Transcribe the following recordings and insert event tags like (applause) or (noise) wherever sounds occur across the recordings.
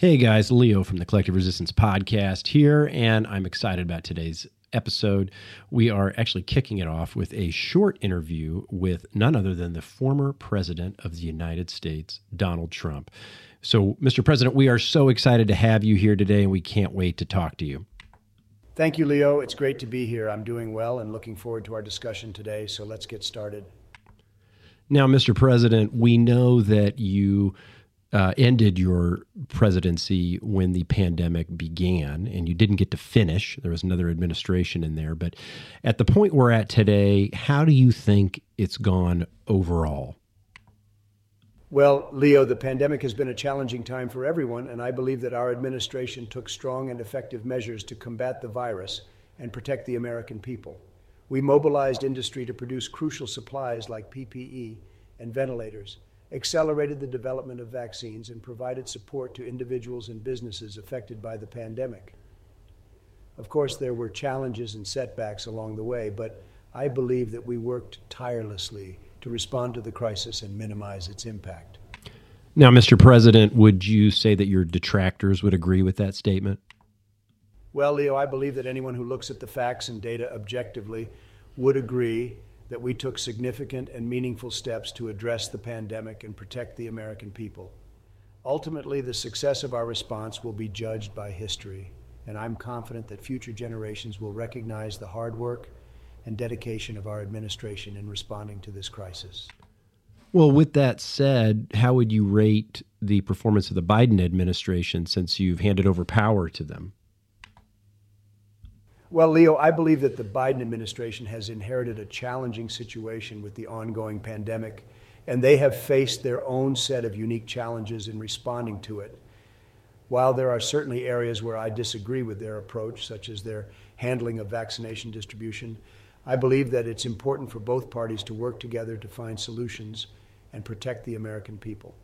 Hey guys, Leo from the Collective Resistance Podcast here, and I'm excited about today's episode. We are actually kicking it off with a short interview with none other than the former President of the United States, Donald Trump. So, Mr. President, we are so excited to have you here today, and we can't wait to talk to you. Thank you, Leo. It's great to be here. I'm doing well and looking forward to our discussion today. So, let's get started. Now, Mr. President, we know that you uh, ended your presidency when the pandemic began, and you didn't get to finish. There was another administration in there. But at the point we're at today, how do you think it's gone overall? Well, Leo, the pandemic has been a challenging time for everyone, and I believe that our administration took strong and effective measures to combat the virus and protect the American people. We mobilized industry to produce crucial supplies like PPE and ventilators accelerated the development of vaccines, and provided support to individuals and businesses affected by the pandemic. Of course, there were challenges and setbacks along the way, but I believe that we worked tirelessly to respond to the crisis and minimize its impact. Now, Mr. President, would you say that your detractors would agree with that statement? Well, Leo, I believe that anyone who looks at the facts and data objectively would agree that we took significant and meaningful steps to address the pandemic and protect the American people. Ultimately, the success of our response will be judged by history, and I'm confident that future generations will recognize the hard work and dedication of our administration in responding to this crisis. Well, with that said, how would you rate the performance of the Biden administration since you've handed over power to them? Well, Leo, I believe that the Biden administration has inherited a challenging situation with the ongoing pandemic, and they have faced their own set of unique challenges in responding to it. While there are certainly areas where I disagree with their approach, such as their handling of vaccination distribution, I believe that it's important for both parties to work together to find solutions and protect the American people.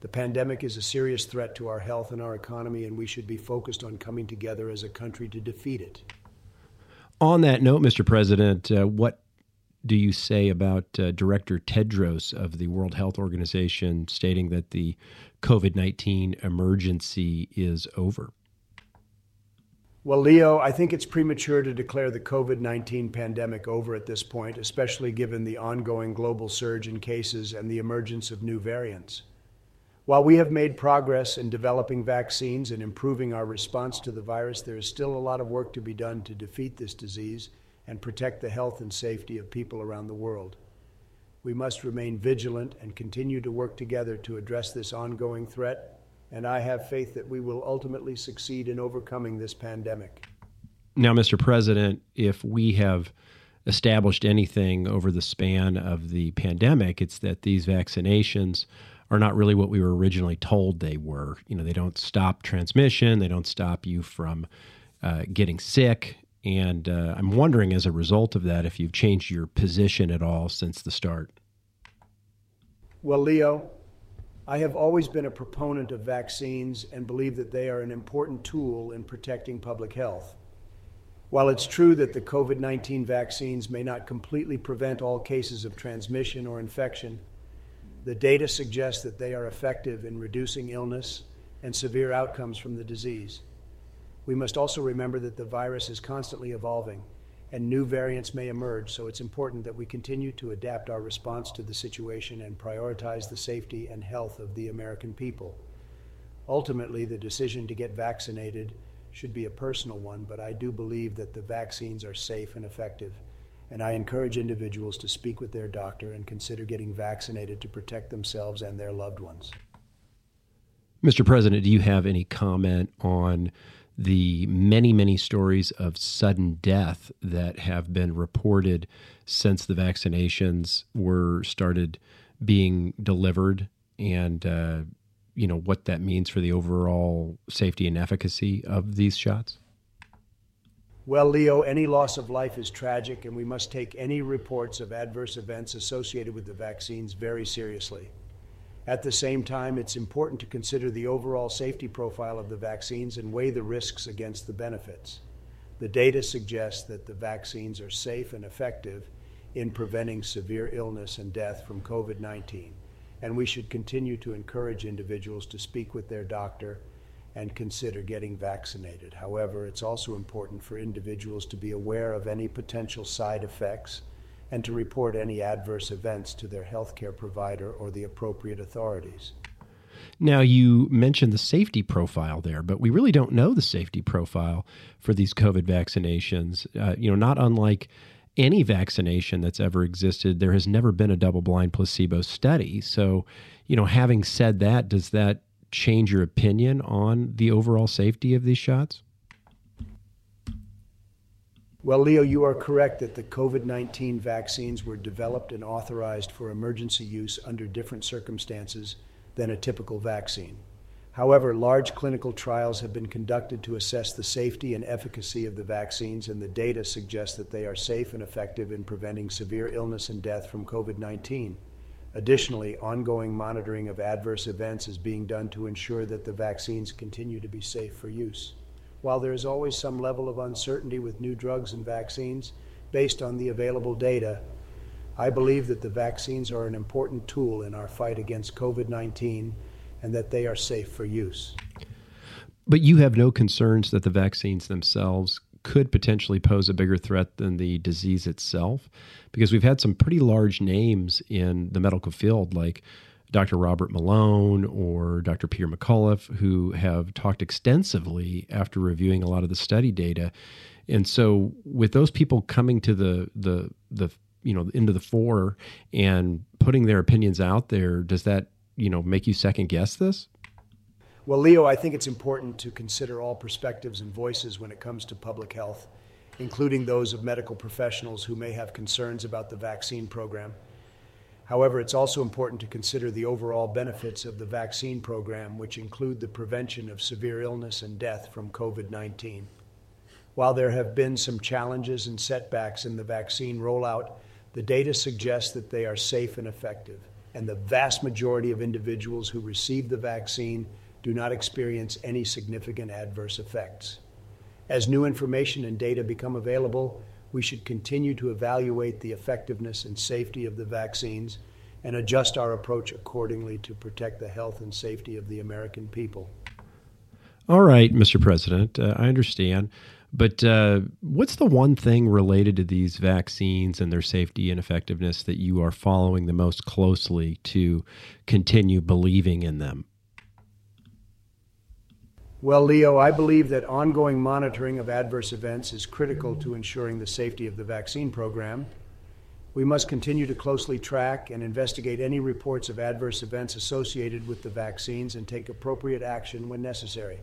The pandemic is a serious threat to our health and our economy, and we should be focused on coming together as a country to defeat it. On that note, Mr. President, uh, what do you say about uh, Director Tedros of the World Health Organization stating that the COVID 19 emergency is over? Well, Leo, I think it's premature to declare the COVID 19 pandemic over at this point, especially given the ongoing global surge in cases and the emergence of new variants. While we have made progress in developing vaccines and improving our response to the virus, there is still a lot of work to be done to defeat this disease and protect the health and safety of people around the world. We must remain vigilant and continue to work together to address this ongoing threat, and I have faith that we will ultimately succeed in overcoming this pandemic. Now, Mr. President, if we have established anything over the span of the pandemic, it's that these vaccinations are not really what we were originally told they were. You know, they don't stop transmission, they don't stop you from uh, getting sick. And uh, I'm wondering, as a result of that, if you've changed your position at all since the start. Well, Leo, I have always been a proponent of vaccines and believe that they are an important tool in protecting public health. While it's true that the COVID 19 vaccines may not completely prevent all cases of transmission or infection, the data suggests that they are effective in reducing illness and severe outcomes from the disease. We must also remember that the virus is constantly evolving and new variants may emerge, so it's important that we continue to adapt our response to the situation and prioritize the safety and health of the American people. Ultimately, the decision to get vaccinated should be a personal one, but I do believe that the vaccines are safe and effective and I encourage individuals to speak with their doctor and consider getting vaccinated to protect themselves and their loved ones. Mr. President, do you have any comment on the many, many stories of sudden death that have been reported since the vaccinations were started being delivered and uh, you know what that means for the overall safety and efficacy of these shots? Well, Leo, any loss of life is tragic, and we must take any reports of adverse events associated with the vaccines very seriously. At the same time, it's important to consider the overall safety profile of the vaccines and weigh the risks against the benefits. The data suggests that the vaccines are safe and effective in preventing severe illness and death from COVID 19, and we should continue to encourage individuals to speak with their doctor and consider getting vaccinated. However, it's also important for individuals to be aware of any potential side effects and to report any adverse events to their healthcare provider or the appropriate authorities. Now, you mentioned the safety profile there, but we really don't know the safety profile for these COVID vaccinations. Uh, you know, not unlike any vaccination that's ever existed, there has never been a double blind placebo study. So, you know, having said that, does that change your opinion on the overall safety of these shots? Well, Leo, you are correct that the COVID 19 vaccines were developed and authorized for emergency use under different circumstances than a typical vaccine. However, large clinical trials have been conducted to assess the safety and efficacy of the vaccines, and the data suggests that they are safe and effective in preventing severe illness and death from COVID 19. Additionally, ongoing monitoring of adverse events is being done to ensure that the vaccines continue to be safe for use. While there is always some level of uncertainty with new drugs and vaccines based on the available data, I believe that the vaccines are an important tool in our fight against COVID 19 and that they are safe for use. But you have no concerns that the vaccines themselves could potentially pose a bigger threat than the disease itself because we've had some pretty large names in the medical field like Dr. Robert Malone or Dr. Peter McCullough who have talked extensively after reviewing a lot of the study data. And so with those people coming to the the the you know into the fore and putting their opinions out there, does that, you know, make you second guess this? Well, Leo, I think it's important to consider all perspectives and voices when it comes to public health, including those of medical professionals who may have concerns about the vaccine program. However, it's also important to consider the overall benefits of the vaccine program, which include the prevention of severe illness and death from COVID 19. While there have been some challenges and setbacks in the vaccine rollout, the data suggests that they are safe and effective, and the vast majority of individuals who receive the vaccine do not experience any significant adverse effects. As new information and data become available, we should continue to evaluate the effectiveness and safety of the vaccines and adjust our approach accordingly to protect the health and safety of the American people. All right, Mr. President, uh, I understand. But uh, what's the one thing related to these vaccines and their safety and effectiveness that you are following the most closely to continue believing in them? Well, Leo, I believe that ongoing monitoring of adverse events is critical to ensuring the safety of the vaccine program. We must continue to closely track and investigate any reports of adverse events associated with the vaccines and take appropriate action when necessary.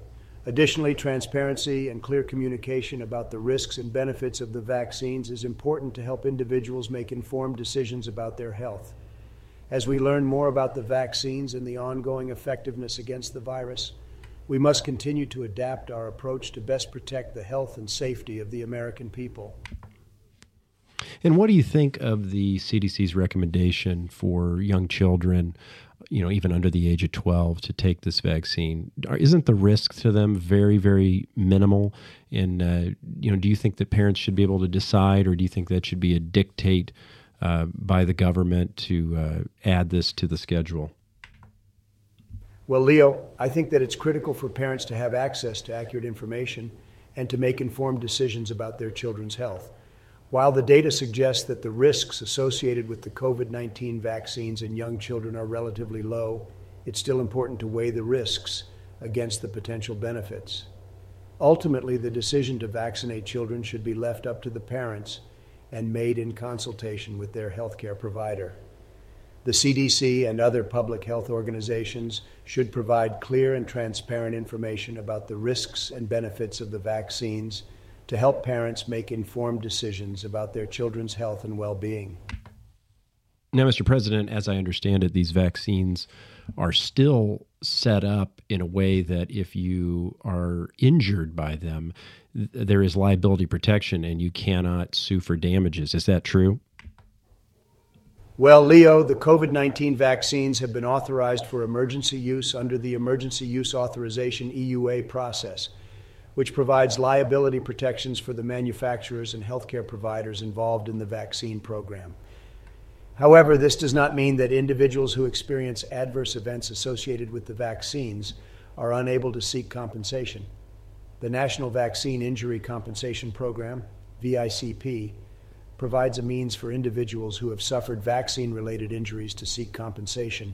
Additionally, transparency and clear communication about the risks and benefits of the vaccines is important to help individuals make informed decisions about their health. As we learn more about the vaccines and the ongoing effectiveness against the virus, we must continue to adapt our approach to best protect the health and safety of the American people. And what do you think of the CDC's recommendation for young children, you know, even under the age of 12 to take this vaccine? Isn't the risk to them very, very minimal? And, uh, you know, do you think that parents should be able to decide, or do you think that should be a dictate uh, by the government to uh, add this to the schedule? Well, Leo, I think that it's critical for parents to have access to accurate information and to make informed decisions about their children's health. While the data suggests that the risks associated with the COVID 19 vaccines in young children are relatively low, it's still important to weigh the risks against the potential benefits. Ultimately, the decision to vaccinate children should be left up to the parents and made in consultation with their healthcare provider. The CDC and other public health organizations should provide clear and transparent information about the risks and benefits of the vaccines to help parents make informed decisions about their children's health and well being. Now, Mr. President, as I understand it, these vaccines are still set up in a way that if you are injured by them, there is liability protection and you cannot sue for damages. Is that true? Well, Leo, the COVID 19 vaccines have been authorized for emergency use under the Emergency Use Authorization EUA process, which provides liability protections for the manufacturers and healthcare providers involved in the vaccine program. However, this does not mean that individuals who experience adverse events associated with the vaccines are unable to seek compensation. The National Vaccine Injury Compensation Program, VICP, provides a means for individuals who have suffered vaccine related injuries to seek compensation,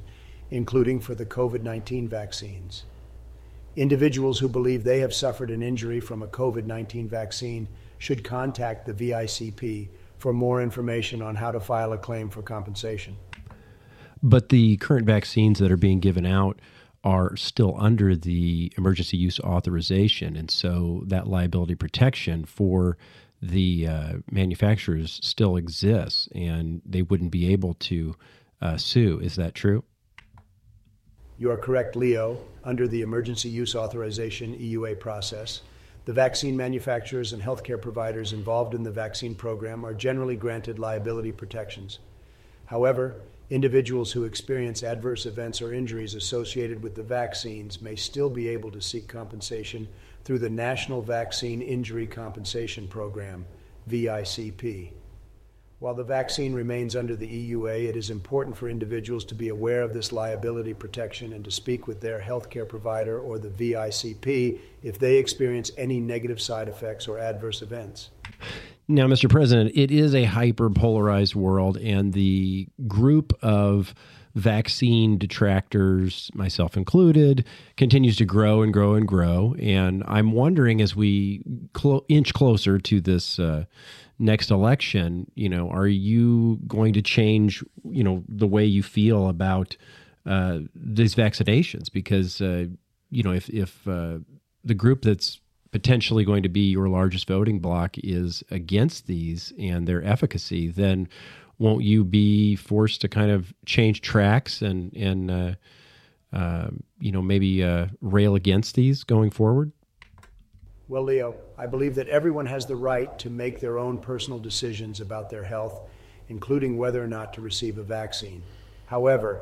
including for the COVID 19 vaccines. Individuals who believe they have suffered an injury from a COVID 19 vaccine should contact the VICP for more information on how to file a claim for compensation. But the current vaccines that are being given out are still under the emergency use authorization. And so that liability protection for the uh, manufacturers still exists and they wouldn't be able to uh, sue. Is that true? You are correct, Leo. Under the emergency use authorization EUA process, the vaccine manufacturers and healthcare providers involved in the vaccine program are generally granted liability protections. However, individuals who experience adverse events or injuries associated with the vaccines may still be able to seek compensation through the National Vaccine Injury Compensation Program, VICP. While the vaccine remains under the EUA, it is important for individuals to be aware of this liability protection and to speak with their healthcare provider or the VICP if they experience any negative side effects or adverse events. Now, Mr. President, it is a hyper polarized world, and the group of vaccine detractors, myself included, continues to grow and grow and grow. And I'm wondering as we clo- inch closer to this. Uh, next election, you know, are you going to change, you know, the way you feel about uh, these vaccinations? Because, uh, you know, if if uh, the group that's potentially going to be your largest voting bloc is against these and their efficacy, then won't you be forced to kind of change tracks and and uh, uh, you know maybe uh, rail against these going forward? Well, Leo, I believe that everyone has the right to make their own personal decisions about their health, including whether or not to receive a vaccine. However,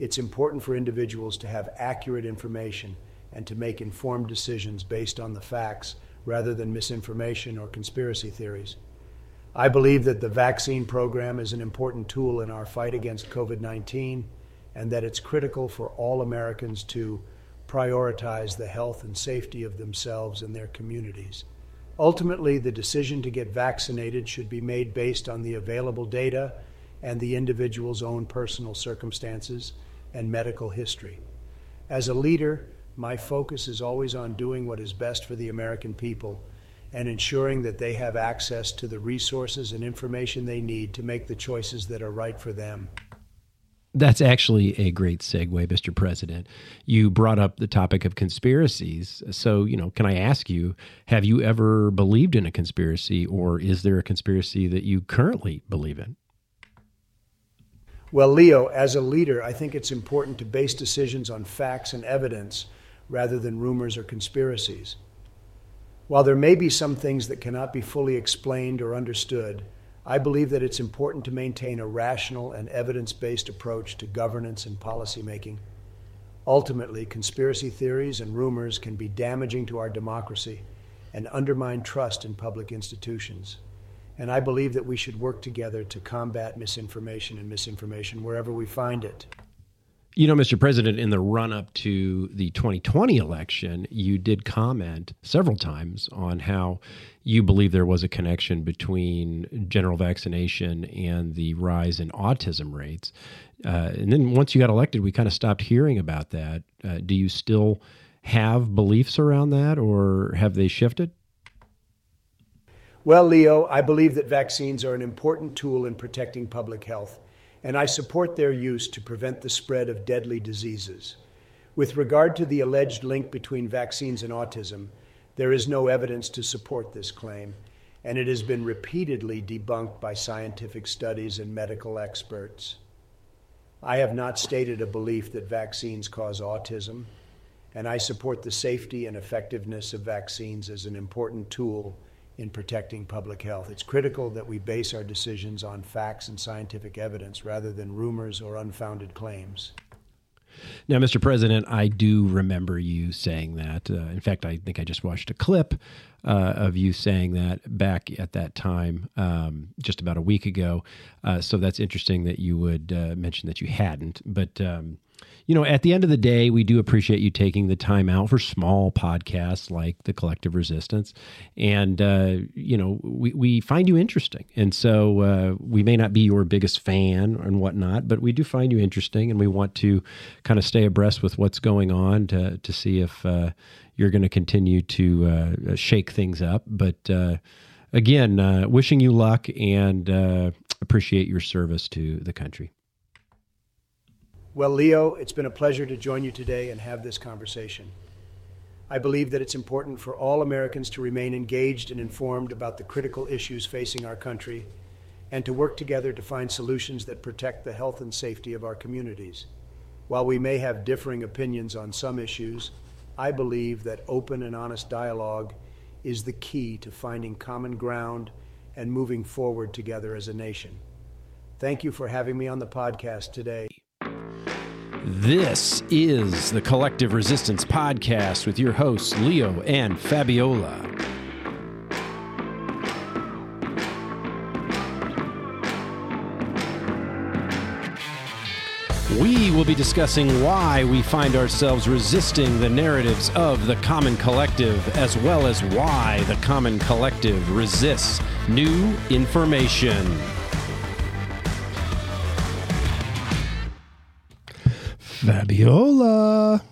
it's important for individuals to have accurate information and to make informed decisions based on the facts rather than misinformation or conspiracy theories. I believe that the vaccine program is an important tool in our fight against COVID 19 and that it's critical for all Americans to prioritize the health and safety of themselves and their communities. Ultimately, the decision to get vaccinated should be made based on the available data and the individual's own personal circumstances and medical history. As a leader, my focus is always on doing what is best for the American people and ensuring that they have access to the resources and information they need to make the choices that are right for them. That's actually a great segue, Mr. President. You brought up the topic of conspiracies. So, you know, can I ask you, have you ever believed in a conspiracy, or is there a conspiracy that you currently believe in? Well, Leo, as a leader, I think it's important to base decisions on facts and evidence rather than rumors or conspiracies. While there may be some things that cannot be fully explained or understood, I believe that it's important to maintain a rational and evidence based approach to governance and policymaking. Ultimately, conspiracy theories and rumors can be damaging to our democracy and undermine trust in public institutions. And I believe that we should work together to combat misinformation and misinformation wherever we find it. You know, Mr. President, in the run up to the 2020 election, you did comment several times on how you believe there was a connection between general vaccination and the rise in autism rates. Uh, and then once you got elected, we kind of stopped hearing about that. Uh, do you still have beliefs around that, or have they shifted? Well, Leo, I believe that vaccines are an important tool in protecting public health and I support their use to prevent the spread of deadly diseases. With regard to the alleged link between vaccines and autism, there is no evidence to support this claim, and it has been repeatedly debunked by scientific studies and medical experts. I have not stated a belief that vaccines cause autism, and I support the safety and effectiveness of vaccines as an important tool in protecting public health. It's critical that we base our decisions on facts and scientific evidence rather than rumors or unfounded claims. Now, Mr. President, I do remember you saying that. Uh, in fact, I think I just watched a clip uh, of you saying that back at that time, um, just about a week ago. Uh, so that's interesting that you would uh, mention that you hadn't. But um, you know, at the end of the day, we do appreciate you taking the time out for small podcasts like the Collective Resistance, and uh, you know, we we find you interesting, and so uh, we may not be your biggest fan and whatnot, but we do find you interesting, and we want to kind of stay abreast with what's going on to to see if uh, you're going to continue to uh, shake things up, but. Uh, again, uh, wishing you luck and appreciate your service to the country. Well, Leo, it's been a pleasure to join you today and have this conversation. I believe that it's important for all Americans to remain engaged and informed about the critical issues facing our country and to work together to find solutions that protect the health and safety of our communities. While we may have differing opinions on some issues, I believe that open and honest dialogue is the key to finding common ground and moving forward together as a nation. Thank you for having me on the podcast today. This is the Collective Resistance Podcast with your hosts, Leo and Fabiola. We will be discussing why we find ourselves resisting the narratives of the Common Collective, as well as why the Common Collective resists new information. Fabiola.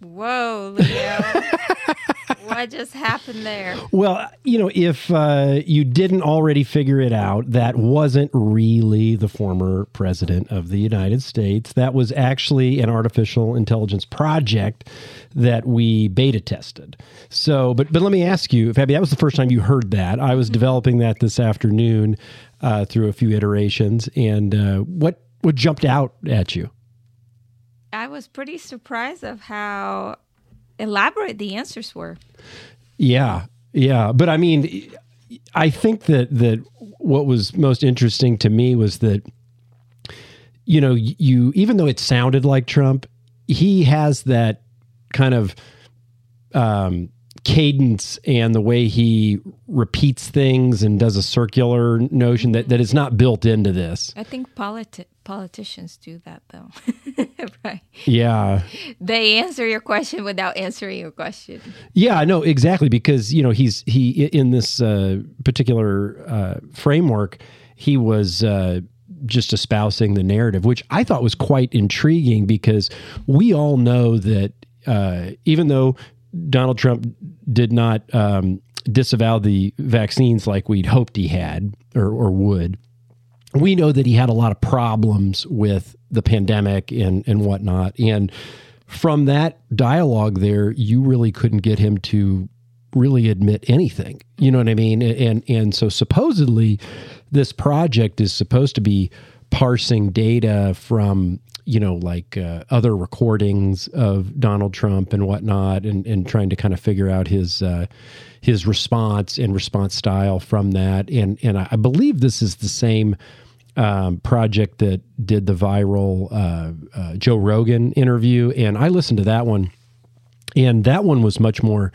Whoa, Leo. (laughs) what just happened there? Well, you know, if uh, you didn't already figure it out, that wasn't really the former president of the United States. That was actually an artificial intelligence project that we beta tested. So, but but let me ask you, Fabi, that was the first time you heard that. I was mm-hmm. developing that this afternoon uh, through a few iterations, and uh, what what jumped out at you? I was pretty surprised of how elaborate the answers were. Yeah, yeah, but I mean, I think that that what was most interesting to me was that you know you even though it sounded like Trump, he has that kind of um, cadence and the way he repeats things and does a circular notion that, that is not built into this. I think politi- politicians do that though. (laughs) right. Yeah. They answer your question without answering your question. Yeah, no, exactly because you know he's he in this uh, particular uh, framework he was uh, just espousing the narrative, which I thought was quite intriguing because we all know that uh, even though Donald Trump did not um, disavow the vaccines like we'd hoped he had or, or would. We know that he had a lot of problems with the pandemic and, and whatnot. And from that dialogue there, you really couldn't get him to really admit anything. You know what I mean? And and so supposedly this project is supposed to be parsing data from you know, like uh, other recordings of Donald Trump and whatnot, and, and trying to kind of figure out his uh, his response and response style from that. And and I believe this is the same um, project that did the viral uh, uh, Joe Rogan interview, and I listened to that one, and that one was much more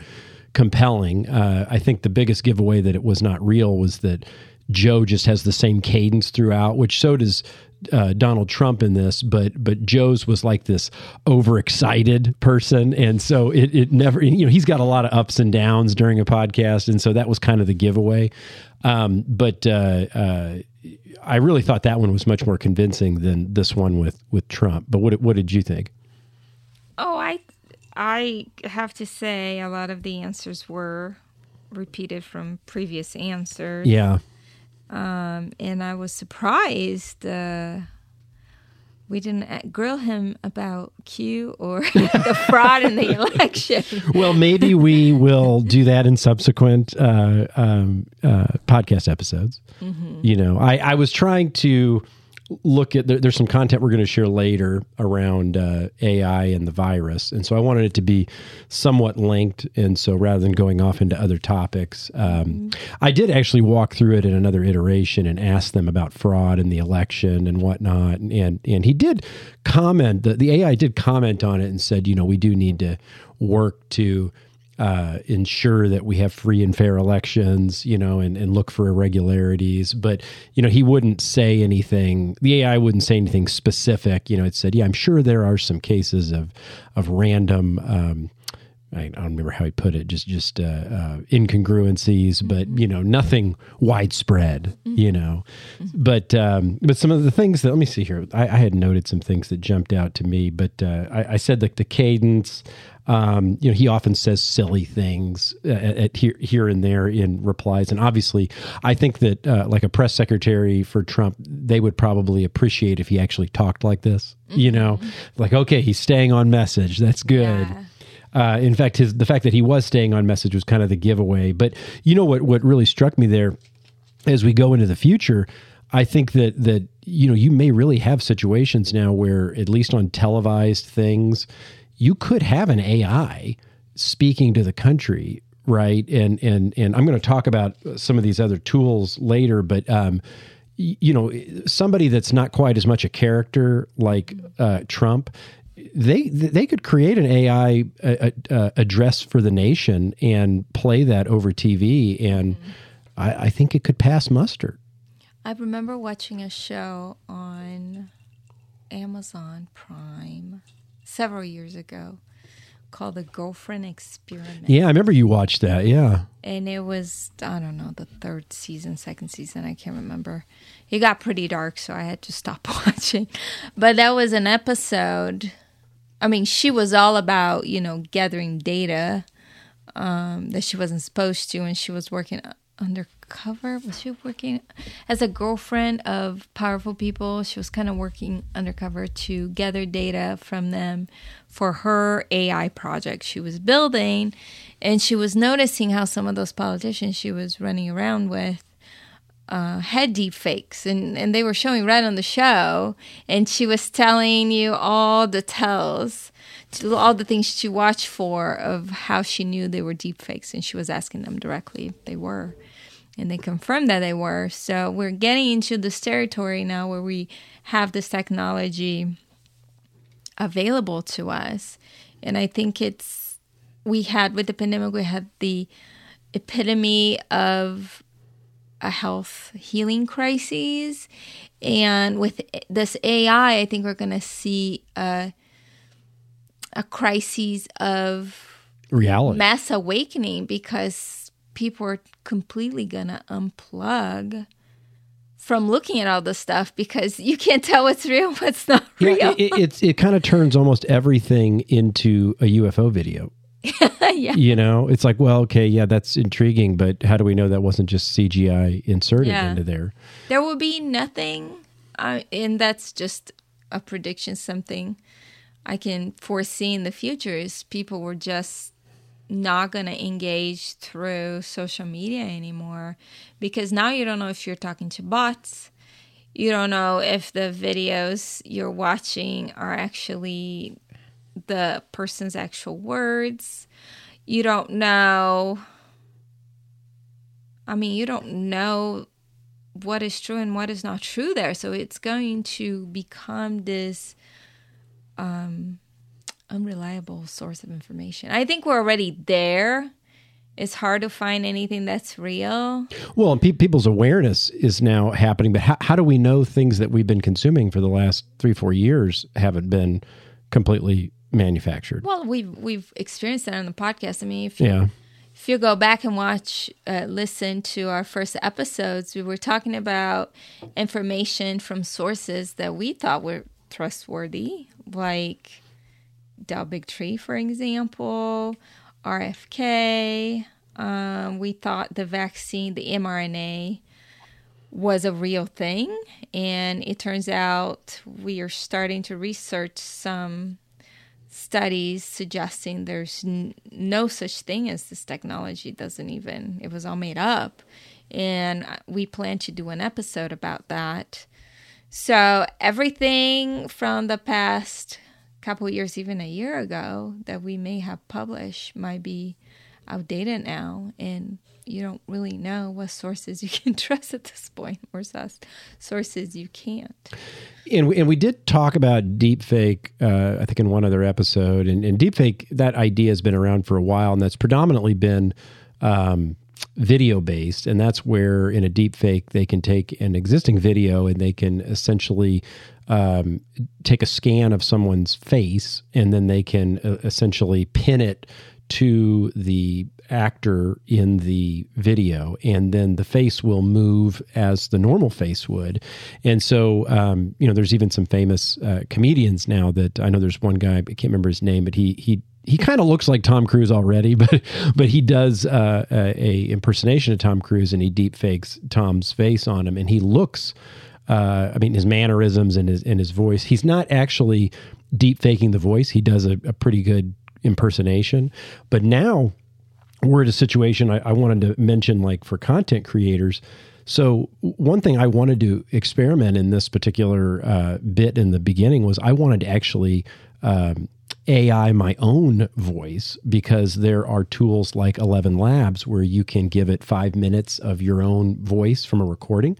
compelling. Uh, I think the biggest giveaway that it was not real was that Joe just has the same cadence throughout, which so does uh, Donald Trump in this, but but Joe's was like this overexcited person, and so it it never you know he's got a lot of ups and downs during a podcast, and so that was kind of the giveaway. Um, but uh, uh, I really thought that one was much more convincing than this one with with Trump. But what what did you think? Oh, I I have to say a lot of the answers were repeated from previous answers. Yeah. Um, and I was surprised uh, we didn't grill him about Q or (laughs) the fraud in the election. (laughs) well, maybe we will do that in subsequent uh, um, uh, podcast episodes. Mm-hmm. You know, I, I was trying to look at there, there's some content we're going to share later around uh, AI and the virus, and so I wanted it to be somewhat linked. And so rather than going off into other topics, um, mm-hmm. I did actually walk through it in another iteration and ask them about fraud and the election and whatnot. And and, and he did comment. The, the AI did comment on it and said, you know, we do need to work to uh, ensure that we have free and fair elections, you know, and, and look for irregularities. But, you know, he wouldn't say anything, the AI wouldn't say anything specific. You know, it said, yeah, I'm sure there are some cases of, of random, um, I don't remember how he put it, just just uh, uh, incongruencies, but you know nothing widespread. You know, but um, but some of the things that let me see here, I, I had noted some things that jumped out to me, but uh, I, I said like the cadence. Um, you know, he often says silly things uh, at, at here here and there in replies, and obviously, I think that uh, like a press secretary for Trump, they would probably appreciate if he actually talked like this. You know, like okay, he's staying on message. That's good. Yeah. Uh, in fact, his the fact that he was staying on message was kind of the giveaway. But you know what? What really struck me there, as we go into the future, I think that that you know you may really have situations now where at least on televised things, you could have an AI speaking to the country, right? And and and I'm going to talk about some of these other tools later, but. Um, you know, somebody that's not quite as much a character like uh, Trump, they they could create an AI uh, uh, address for the nation and play that over TV, and I, I think it could pass muster. I remember watching a show on Amazon Prime several years ago called The Girlfriend Experiment. Yeah, I remember you watched that. Yeah, And it was, I don't know, the third season, second season, I can't remember. It got pretty dark, so I had to stop (laughs) watching. But that was an episode. I mean, she was all about, you know, gathering data um, that she wasn't supposed to, and she was working undercover. Was she working as a girlfriend of powerful people? She was kind of working undercover to gather data from them for her AI project she was building. And she was noticing how some of those politicians she was running around with uh, had deep fakes and, and they were showing right on the show and she was telling you all the tells all the things to watch for of how she knew they were deep fakes and she was asking them directly if they were and they confirmed that they were so we're getting into this territory now where we have this technology available to us and i think it's we had with the pandemic we had the epitome of a health healing crisis. And with this AI, I think we're going to see a, a crisis of reality. mass awakening because people are completely to unplug from looking at all this stuff because you can't tell what's real, (laughs) what's not real. Yeah, it, it, it's it kind of turns almost everything into a UFO video. (laughs) yeah. You know, it's like, well, okay, yeah, that's intriguing, but how do we know that wasn't just CGI inserted Yeah. into there? There will be nothing, uh, and that's just a prediction. Something I can foresee in the future is people were just not going to engage through social media anymore because now you don't know if you're talking to bots. You don't know if the videos you're watching are actually the person's actual words. You don't know. I mean, you don't know what is true and what is not true there. So it's going to become this um, unreliable source of information. I think we're already there. It's hard to find anything that's real. Well, and pe- people's awareness is now happening, but how, how do we know things that we've been consuming for the last three, four years haven't been completely manufactured? Well, we've we've experienced that on the podcast. I mean, if you, Yeah. if you go back and watch, uh, listen to our first episodes, we were talking about information from sources that we thought were trustworthy, like Del Bigtree, for example, RFK. Um, we thought the vaccine, the mRNA, was a real thing, and it turns out we are starting to research some studies suggesting there's n- no such thing as this technology doesn't even it was all made up and we plan to do an episode about that so everything from the past couple years even a year ago that we may have published might be outdated now and you don't really know what sources you (laughs) can trust at this point or sources you can't. And we, and we did talk about deepfake, uh, I think, in one other episode. And, and deepfake, that idea has been around for a while, and that's predominantly been um, video based. And that's where, in a deepfake, they can take an existing video and they can essentially um, take a scan of someone's face and then they can uh, essentially pin it to the actor in the video, and then the face will move as the normal face would. And so, um, you know, there's even some famous uh, comedians now that I know. There's one guy I can't remember his name, but he he he kind of looks like Tom Cruise already, (laughs) but but he does uh, a, a, impersonation of Tom Cruise, and he deep fakes Tom's face on him, and he looks. Uh, I mean, his mannerisms and his and his voice. He's not actually deep faking the voice. He does a, a pretty good impersonation. But now we're at a situation I, I wanted to mention, like for content creators. So one thing I wanted to experiment in this particular uh, bit in the beginning was I wanted to actually um, AI my own voice because there are tools like ElevenLabs where you can give it five minutes of your own voice from a recording,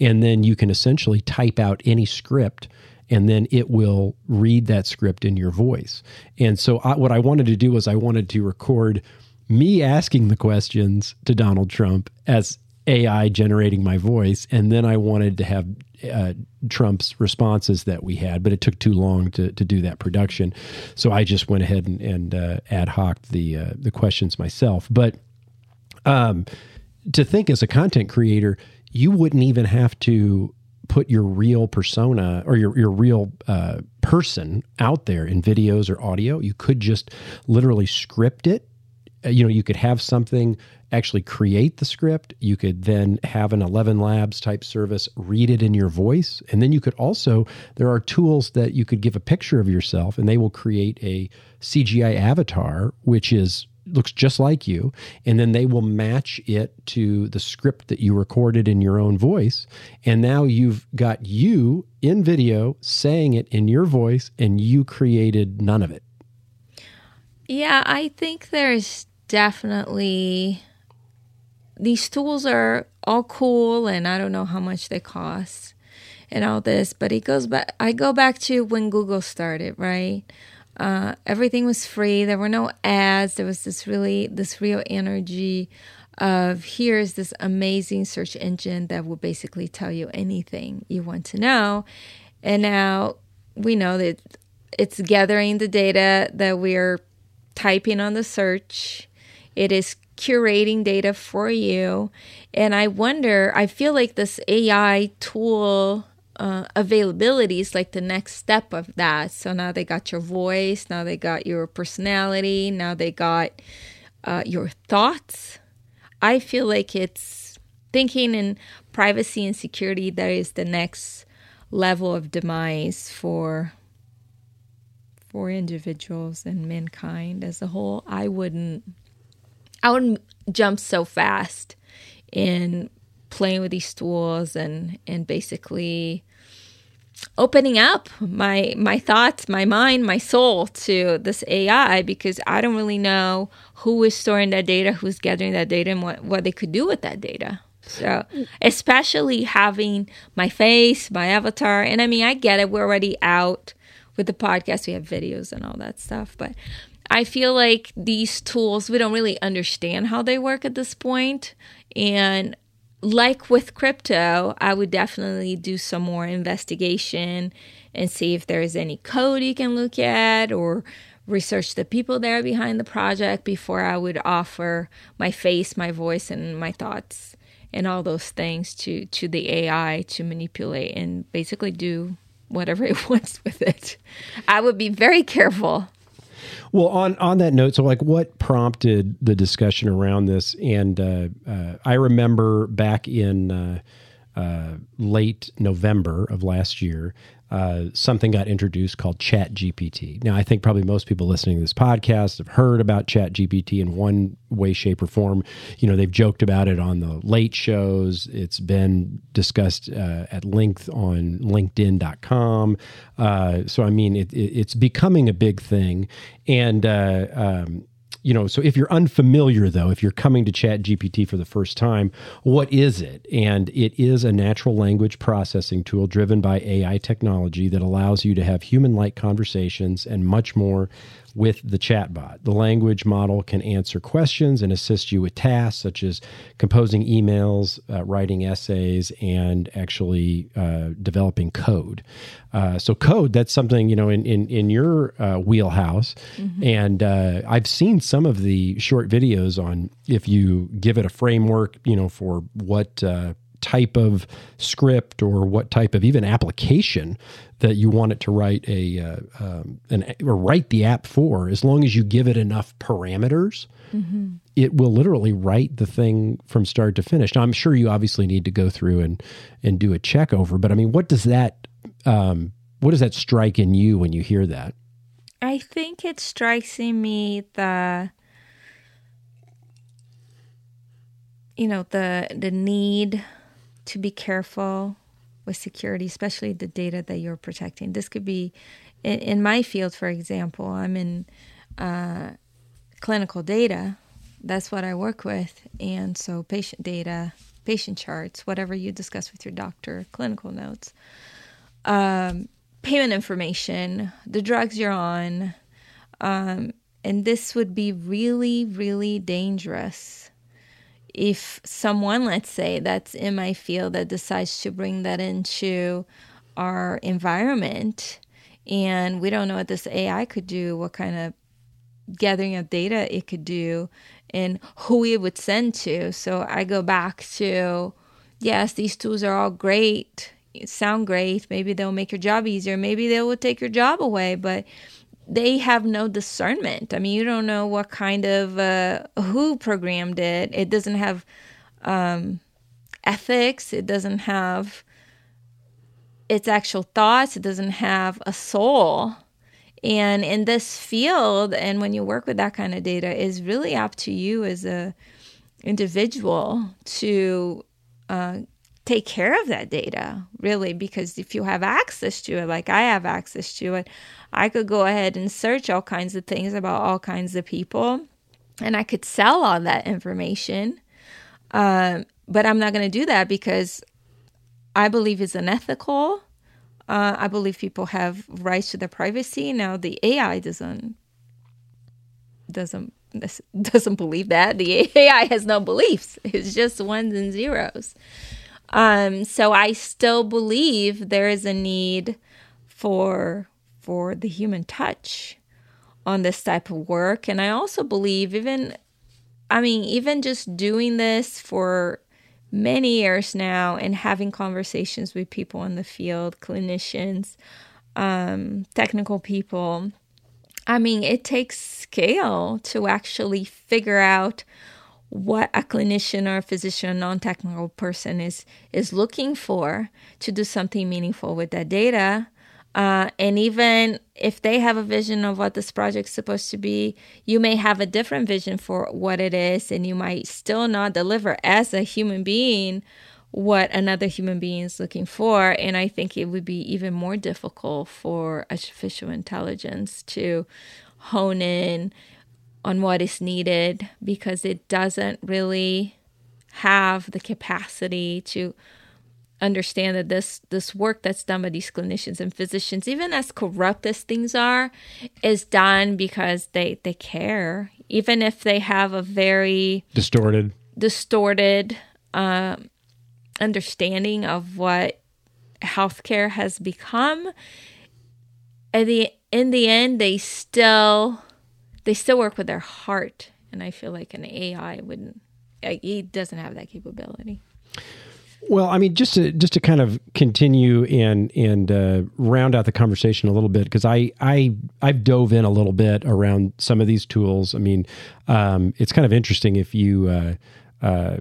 and then you can essentially type out any script and then it will read that script in your voice. And so, I, what I wanted to do was I wanted to record me asking the questions to Donald Trump as AI generating my voice, and then I wanted to have uh, Trump's responses that we had, but it took too long to, to do that production, so I just went ahead and, and uh, ad hoc the uh, the questions myself. But um, to think as a content creator, you wouldn't even have to put your real persona or your, your real uh, person out there in videos or audio. You could just literally script it. Uh, you know, you could have something actually create the script. You could then have an ElevenLabs type service read it in your voice. And then you could also, there are tools that you could give a picture of yourself and they will create a CGI avatar, which is looks just like you and then they will match it to the script that you recorded in your own voice and now you've got you in video saying it in your voice and you created none of it yeah i think there's definitely these tools are all cool and i don't know how much they cost and all this but it goes back i go back to when google started right uh, everything was free. There were no ads. There was this really, this real energy of here's this amazing search engine that will basically tell you anything you want to know. And now we know that it's gathering the data that we're typing on the search. It is curating data for you. And I wonder, I feel like this AI tool uh, availability is like the next step of that. So now they got your voice, now they got your personality, now they got uh, your thoughts. I feel like it's thinking in privacy and security that is the next level of demise for for individuals and mankind as a whole. I wouldn't I wouldn't jump so fast in playing with these tools and and basically opening up my my thoughts, my mind, my soul to this AI because I don't really know who is storing that data, who's gathering that data, and what, what they could do with that data. So, especially having my face, my avatar, and I mean, I get it. We're already out with the podcast. We have videos and all that stuff, but I feel like these tools, we don't really understand how they work at this point. and like with crypto, I would definitely do some more investigation and see if there is any code you can look at or research the people there behind the project before I would offer my face, my voice, and my thoughts and all those things to, to the AI to manipulate and basically do whatever (laughs) it wants with it. I would be very careful well, on on that note, so like, what prompted the discussion around this? And uh, uh, I remember back in uh, late November of last year, uh, something got introduced called ChatGPT. Now, I think probably most people listening to this podcast have heard about ChatGPT in one way, shape, or form. You know, they've joked about it on the late shows. It's been discussed uh, at length on LinkedIn.com. Uh, so, I mean, it, it, it's becoming a big thing. And, uh, um, you know, so if you're unfamiliar though, if you're coming to ChatGPT for the first time, what is it? And it is a natural language processing tool driven by AI technology that allows you to have human like conversations and much more with the chatbot. The language model can answer questions and assist you with tasks such as composing emails, uh, writing essays, and actually uh, developing code. Uh, so code that's something you know in in in your uh, wheelhouse, mm-hmm. and uh, I've seen some of the short videos on if you give it a framework, you know, for what uh, type of script or what type of even application that you want it to write a uh, um, an, or write the app for as long as you give it enough parameters mm-hmm. it will literally write the thing from start to finish now i'm sure you obviously need to go through and and do a check over but i mean what does that um, what does that strike in you when you hear that i think it strikes in me the you know the the need to be careful with security, especially the data that you're protecting. This could be, in, in my field, for example, I'm in uh, clinical data. That's what I work with. And so, patient data, patient charts, whatever you discuss with your doctor, clinical notes, um, payment information, the drugs you're on. Um, and this would be really, really dangerous if someone, let's say, that's in my field that decides to bring that into our environment, and we don't know what this AI could do, what kind of gathering of data it could do, and who it would send to. So I go back to, yes, these tools are all great, sound great. Maybe they'll make your job easier. Maybe they will take your job away, but they have no discernment. I mean, you don't know what kind of uh, who programmed it. It doesn't have um, ethics. It doesn't have its actual thoughts. It doesn't have a soul. And in this field, and when you work with that kind of data, is really up to you as a individual to uh, take care of that data, really, because if you have access to it, like I have access to it, I could go ahead and search all kinds of things about all kinds of people and I could sell all that information. Um, but I'm not going to do that because I believe it's unethical. Uh, I believe people have rights to their privacy. Now the AI doesn't doesn't (laughs) doesn't believe that. The AI has no beliefs. It's just ones and zeros. Um, so I still believe there is a need for for the human touch on this type of work, and I also believe even, I mean, even just doing this for many years now and having conversations with people in the field, clinicians, um, technical people. I mean, it takes scale to actually figure out what a clinician or a physician, a non-technical person is is looking for to do something meaningful with that data. Uh, and even if they have a vision of what this project is supposed to be, you may have a different vision for what it is, and you might still not deliver as a human being what another human being is looking for. And I think it would be even more difficult for artificial intelligence to hone in on what is needed because it doesn't really have the capacity to understand that this this work that's done by these clinicians and physicians even as corrupt as things are is done because they they care. Even if they have a very distorted. distorted um, understanding of what healthcare has become at the in the end they still they still work with their heart, and I feel like an AI wouldn't. It doesn't have that capability. Well, I mean, just to just to kind of continue and and uh, round out the conversation a little bit, because I I I've dove in a little bit around some of these tools. I mean, um, it's kind of interesting if you uh, uh,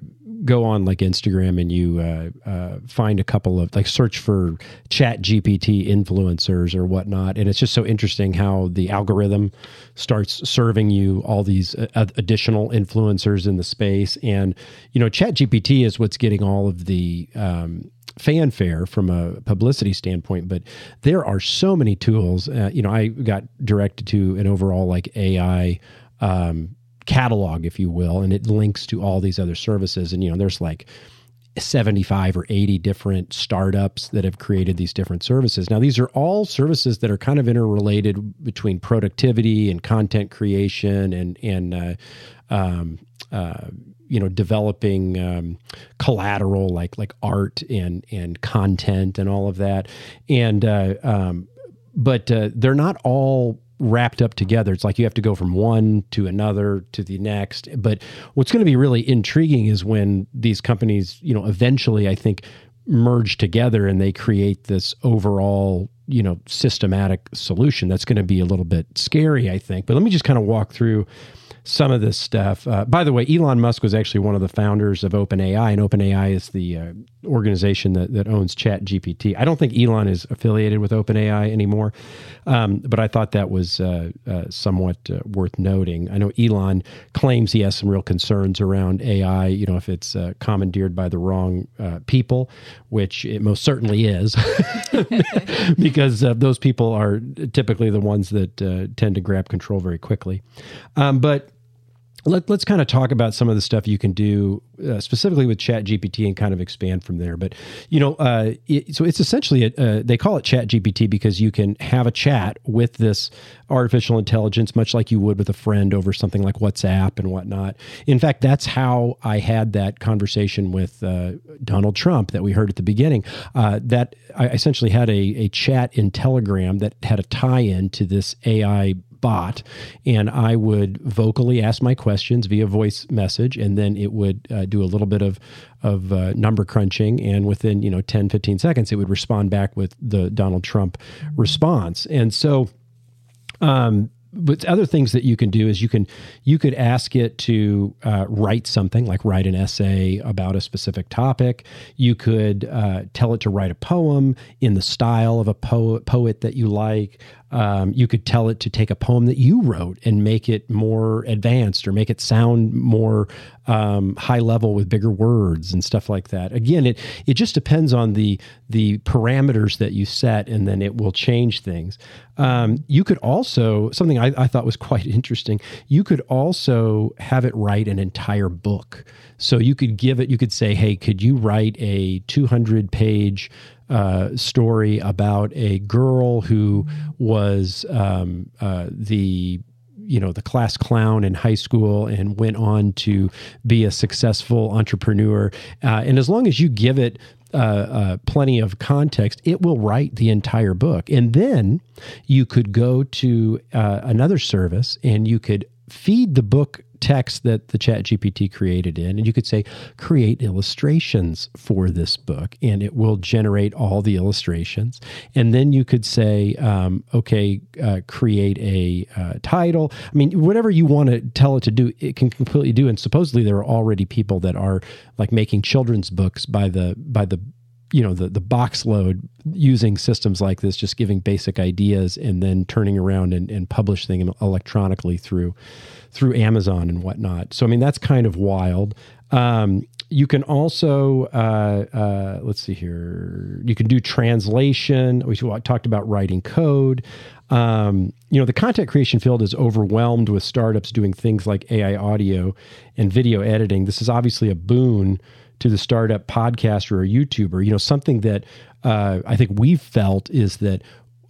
go on like Instagram and you uh, uh, find a couple of like search for chat GPT influencers or whatnot. And it's just so interesting how the algorithm starts serving you all these uh, additional influencers in the space. And, you know, chat GPT is what's getting all of the, um, fanfare from a publicity standpoint, but there are so many tools. Uh, you know, I got directed to an overall like AI um, catalog, if you will, and it links to all these other services. And you know, there's like 75 or 80 different startups that have created these different services. Now, these are all services that are kind of interrelated between productivity and content creation and and uh, um, uh, you know developing um, collateral like like art and and content and all of that. And uh, um, but uh, they're not all wrapped up together. It's like you have to go from one to another to the next. But what's going to be really intriguing is when these companies, you know, eventually I think merge together and they create this overall, you know, systematic solution. That's going to be a little bit scary, I think. But let me just kind of walk through some of this stuff. Uh, by the way, Elon Musk was actually one of the founders of OpenAI, and OpenAI is the uh, organization that, that owns ChatGPT. I don't think Elon is affiliated with OpenAI anymore, um, but I thought that was uh, uh somewhat uh, worth noting. I know Elon claims he has some real concerns around AI, you know, if it's uh, commandeered by the wrong people, which it most certainly is, (laughs) because those people are typically the ones that tend to grab control very quickly. Um, but let, us kind of talk about some of the stuff you can do uh, specifically with chat gpt and kind of expand from there. But you know uh, it, so it's essentially a, uh, they call it chat gpt because you can have a chat with this artificial intelligence much like you would with a friend over something like whatsapp and whatnot. In fact that's how i had that conversation with uh, donald trump that we heard at the beginning. Uh, that i essentially had a, a chat in telegram that had a tie-in to this ai bot and I would vocally ask my questions via voice message and then it would uh, do a little bit of of uh, number crunching and within you know 10 15 seconds it would respond back with the Donald Trump response. And so um, but other things that you can do is you can you could ask it to uh, write something like write an essay about a specific topic. You could uh, tell it to write a poem in the style of a poet poet that you like um, you could tell it to take a poem that you wrote and make it more advanced or make it sound more um, high level with bigger words and stuff like that. Again, it it just depends on the the parameters that you set, and then it will change things. Um, you could also something I, I thought was quite (laughs) interesting. You could also have it write an entire book. So you could give it. You could say, "Hey, could you write a 200 page uh, story about a girl who was um, uh, the you know the class clown in high school and went on to be a successful entrepreneur uh, and as long as you give it uh, uh, plenty of context, it will write the entire book. And then you could go to uh, another service and you could feed the book text that the chat gpt created in and you could say create illustrations for this book and it will generate all the illustrations. And then you could say um, okay uh, create a uh, title. I mean whatever you want to tell it to do it can completely do and supposedly there are already people that are like making children's books by the by the you know the the box load using systems like this just giving basic ideas and then turning around and, and publishing them electronically through through amazon and whatnot. So i mean that's kind of wild. Um, you can also uh, uh, let's see here. You can do translation. We talked about writing code. Um, you know the content creation field is overwhelmed with startups doing things like ai audio and video editing. This is obviously a boon to the startup podcaster or YouTuber. You know, something that uh, I think we've felt is that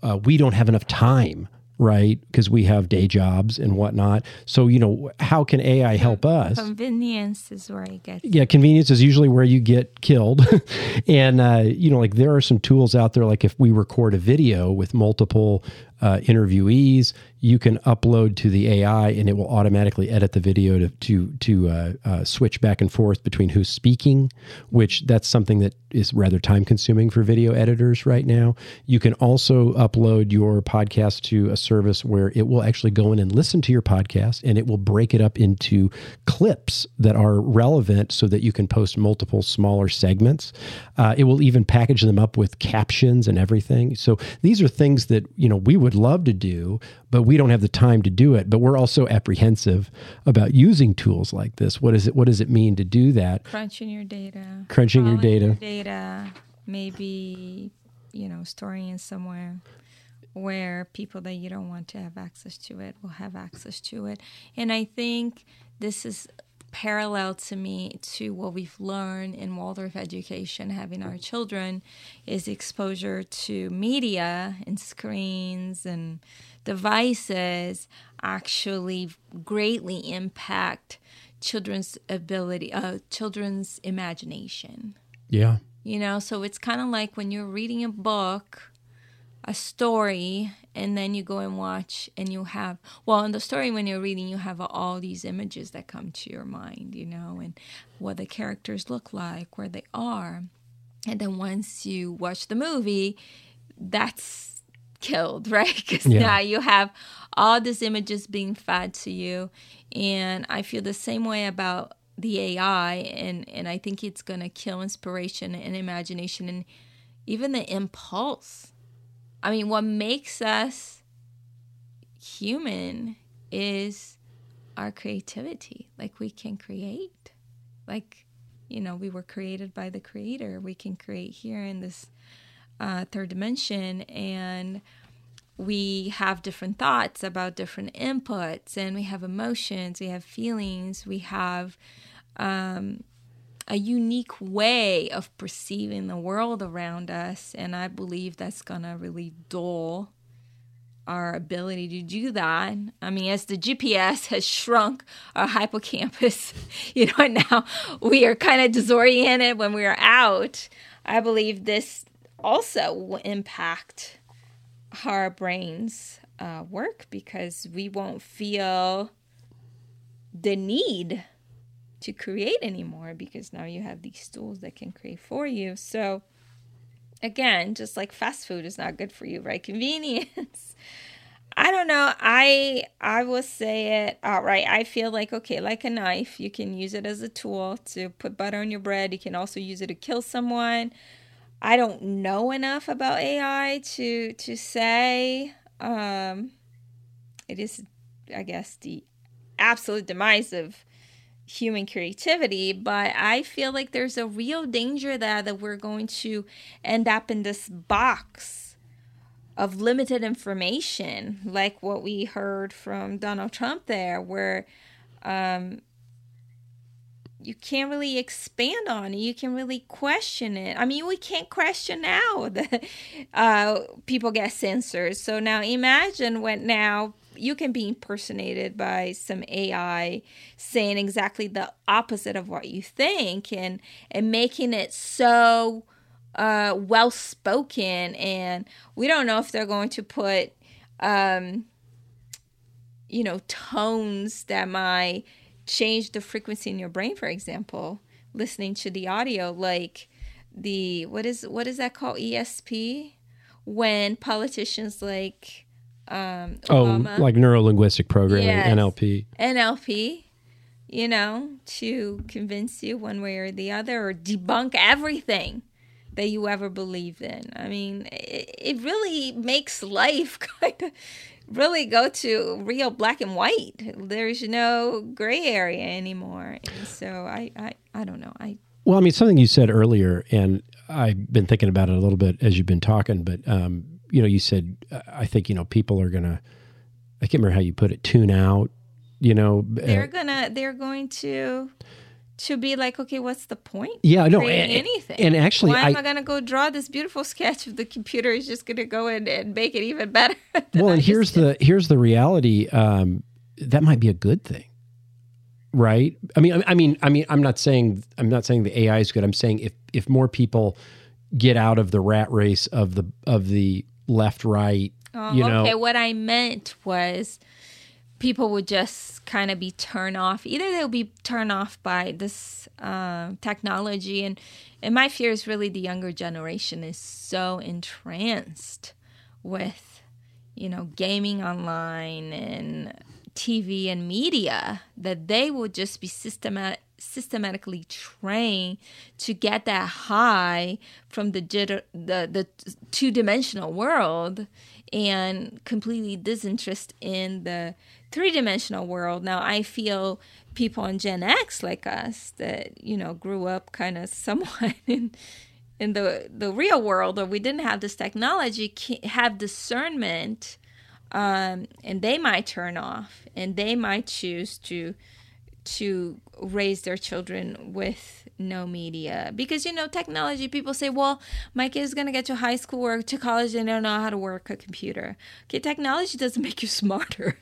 uh, we don't have enough time right? Because we have day jobs and whatnot. So, you know, how can AI help us? Convenience is where I get. Yeah, convenience is usually where you get killed. (laughs) and, uh, you know, like there are some tools out there, like if we record a video with multiple uh, interviewees, you can upload to the AI and it will automatically edit the video to to to uh, uh, switch back and forth between who's speaking, which that's something that is rather time consuming for video editors right now. You can also upload your podcast to a service where it will actually go in and listen to your podcast and it will break it up into clips that are relevant so that you can post multiple smaller segments. Uh, it will even package them up with captions and everything. So these are things that you know we would love to do, but we don't have the time to do it. But we're also apprehensive about using tools like this. What is it? What does it mean to do that? Crunching your data. Crunching your data. Your data. Maybe you know storing it somewhere where people that you don't want to have access to it will have access to it. And I think this is parallel to me to what we've learned in Waldorf education, having our children, is exposure to media and screens and devices actually greatly impact children's ability, uh, children's imagination. Yeah. You know, so it's kind of like when you're reading a book, a story, and then you go and watch, and you have, well, in the story, when you're reading, you have all these images that come to your mind, you know, and what the characters look like, where they are. And then once you watch the movie, that's killed, (laughs) right? Because Yeah. now you have all these images being fed to you. And I feel the same way about the AI, and, and I think it's going to kill inspiration and imagination and even the impulse. I mean, what makes us human is our creativity. Like, we can create. Like, you know, we were created by the creator. We can create here in this uh, third dimension and we have different thoughts about different inputs and we have emotions we have feelings we have um, a unique way of perceiving the world around us and i believe that's gonna really dull our ability to do that. I mean as the gps (laughs) has shrunk our hippocampus (laughs) you know now we are kind of disoriented when we are out. I believe this also impact our brains uh, work because we won't feel the need to create anymore because now you have these tools that can create for you. So, again, just like fast food is not good for you, right? (laughs) Convenience. I don't know. I I will say it outright. I feel like okay, like a knife, you can use it as a tool to put butter on your bread. You can also use it to kill someone. I don't know enough about AI to to say um, it is, I guess, the absolute demise of human creativity. But I feel like there's a real danger there that we're going to end up in this box of limited information, like what we heard from Donald Trump there, where um, you can't really expand on it. You can really question it. I mean, we can't question now (laughs) that uh, people get censored. So now imagine when now you can be impersonated by some AI saying exactly the opposite of what you think and and making it so uh, well spoken. And we don't know if they're going to put, um, you know, tones that might change the frequency in your brain for example listening to the audio like the what is what is that called esp when politicians like um Obama, Oh, like neuro linguistic programming, Yes. NLP. nlp you know to convince you one way or the other or debunk everything that you ever believed in i mean it, it really makes life (laughs) kind of really go to real black and white there's no gray area anymore and so i i, I don't know i Well, I mean, something you said earlier, and I've been thinking about it a little bit as you've been talking, but um, you know, you said uh, I think you know people are gonna. I can't remember how you put it. Tune out. You know. uh, they're gonna they're going to to be like okay what's the point Yeah, no, and- anything and actually, why am I- i gonna go draw this beautiful sketch if the computer is just gonna go in and make it even better (laughs) well, and here's did? the here's the reality. Um, that might be a good thing, right? I mean, I, I mean, I mean, I'm not saying I'm not saying the AI is good. I'm saying if if more people get out of the rat race of the of the left right, Oh, you know, okay, what I meant was people would just kind of be turned off. Either they'll be turned off by this uh, technology, and and my fear is really the younger generation is so entranced with, you know, gaming online and TV and media that they will just be systemat- systematically trained to get that high from the jitter, the the two dimensional world and completely disinterest in the three dimensional world. Now I feel people on Gen X like us that you know grew up kind of (laughs) somewhat in in the the real world or we didn't have this technology have discernment um, and they might turn off and they might choose to to raise their children with no media. Because you know technology people say well my kid is going to get to high school or to college and they don't know how to work a computer. Okay technology doesn't make you (laughs) smarter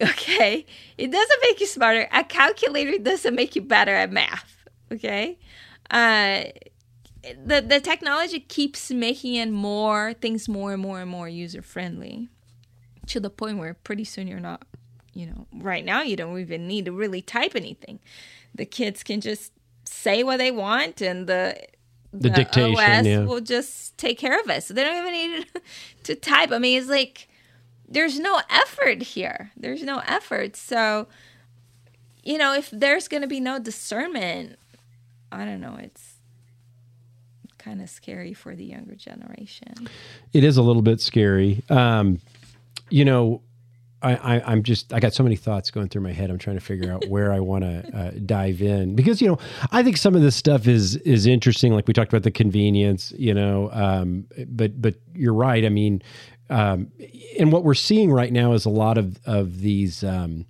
okay? It doesn't make you smarter. A calculator doesn't make you better at math okay? Uh the the technology keeps making it more things more and more and more user friendly to the point where pretty soon you're not you know right now you don't even need to really type anything. The kids can just say what they want and the The dictation, OS yeah. will just take care of it. So they don't even need (laughs) to type. I mean it's like there's no effort here. There's no effort. So you know if there's going to be no discernment i don't know it's kind of scary for the younger generation. It is a little bit scary. Um, you know, I, I, I'm just I got so many thoughts going through my head. I'm trying to figure out where I want to uh, dive in because you know I think some of this stuff is is interesting. Like we talked about the convenience, you know, um, but but you're right. I mean, um, and what we're seeing right now is a lot of of these. Um,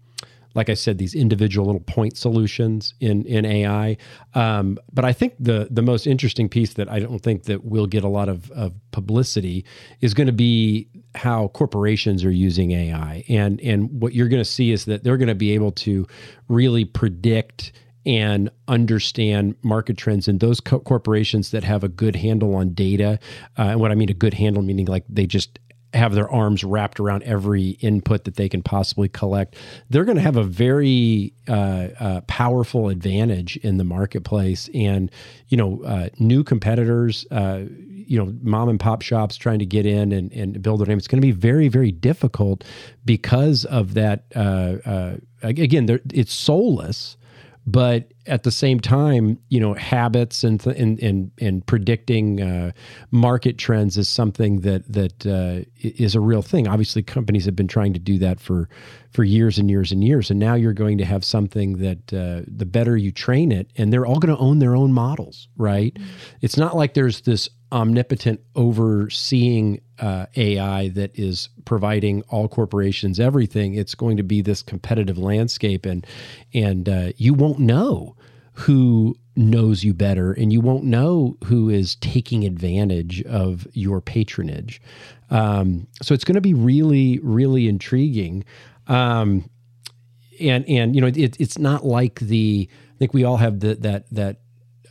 like I said, these individual little point solutions in in AI. Um, but I think the the most interesting piece that I don't think that will get a lot of, of publicity is going to be how corporations are using AI, and and what you're going to see is that they're going to be able to really predict and understand market trends and those co- corporations that have a good handle on data uh, and what i mean a good handle meaning like they just have their arms wrapped around every input that they can possibly collect they're going to have a very uh, uh, powerful advantage in the marketplace. And you know uh, new competitors uh, you know mom and pop shops trying to get in and, and build their name it's going to be very very difficult because of that uh, uh, again it's soulless but at the same time, you know, habits and th- and, and and predicting uh, market trends is something that that uh, is a real thing. Obviously, companies have been trying to do that for for years and years and years, and now you're going to have something that uh, the better you train it, and they're all going to own their own models, right? It's not like there's this omnipotent overseeing uh, AI that is providing all corporations everything. It's going to be this competitive landscape, and and uh, you won't know who knows you better, and you won't know who is taking advantage of your patronage. Um, so it's going to be really, really intriguing. Um, and and you know it, it's not like the I think we all have the, that that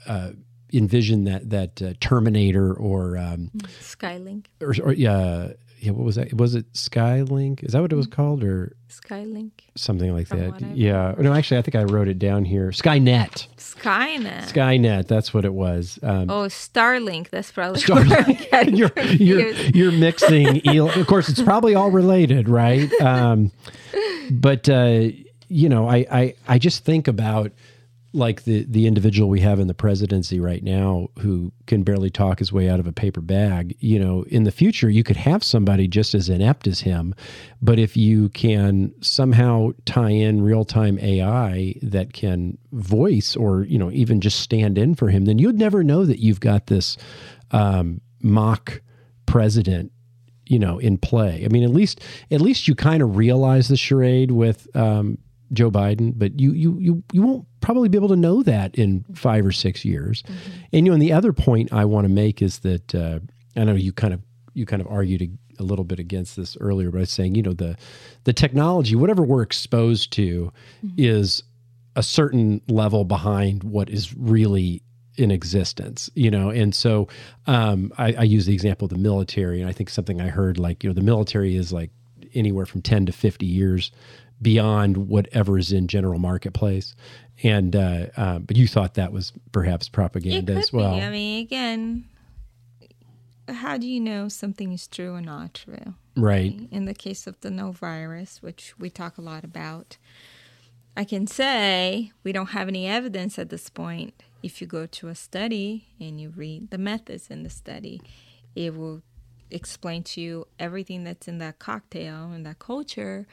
uh, envision that that uh, Terminator or um, skylink. or, or yeah yeah what was that? Was it Skylink? Is that what it was called or skylink. something like From that? yeah. no actually I think I wrote it down here. Skynet. Skynet. Skynet that's what it was. Um, Oh, Starlink. That's probably Starlink. (laughs) you're, you're, you're mixing. (laughs) Of course, it's probably all related, right? Um, but uh, you know, I, I I just think about like the the individual we have in the presidency right now who can barely talk his way out of a paper bag. You know, in the future, you could have somebody just as inept as him, but if you can somehow tie in real time AI that can voice or you know even just stand in for him, then you'd never know that you've got this um, mock president you know in play i mean at least at least you kind of realize the charade with um, joe biden but you you you you won't probably be able to know that in five or six years and you know and the other point i want to make is that uh, i know you kind of you kind of argued a, little bit against this earlier by saying you know the the technology whatever we're exposed to is a certain level behind what is really in existence, you know. And so um, I, I use the example of the military, and I think something I heard like, you know, the military is like anywhere from 10 to 50 years beyond whatever is in general marketplace. And, uh, uh, but you thought that was perhaps propaganda as well. be. I mean, again, how do you know something is true or not true? right. In the case of the no virus, which we talk a lot about, I can say we don't have any evidence at this point. If you go to a study and you read the methods in the study, it will explain to you everything that's in that cocktail and that culture.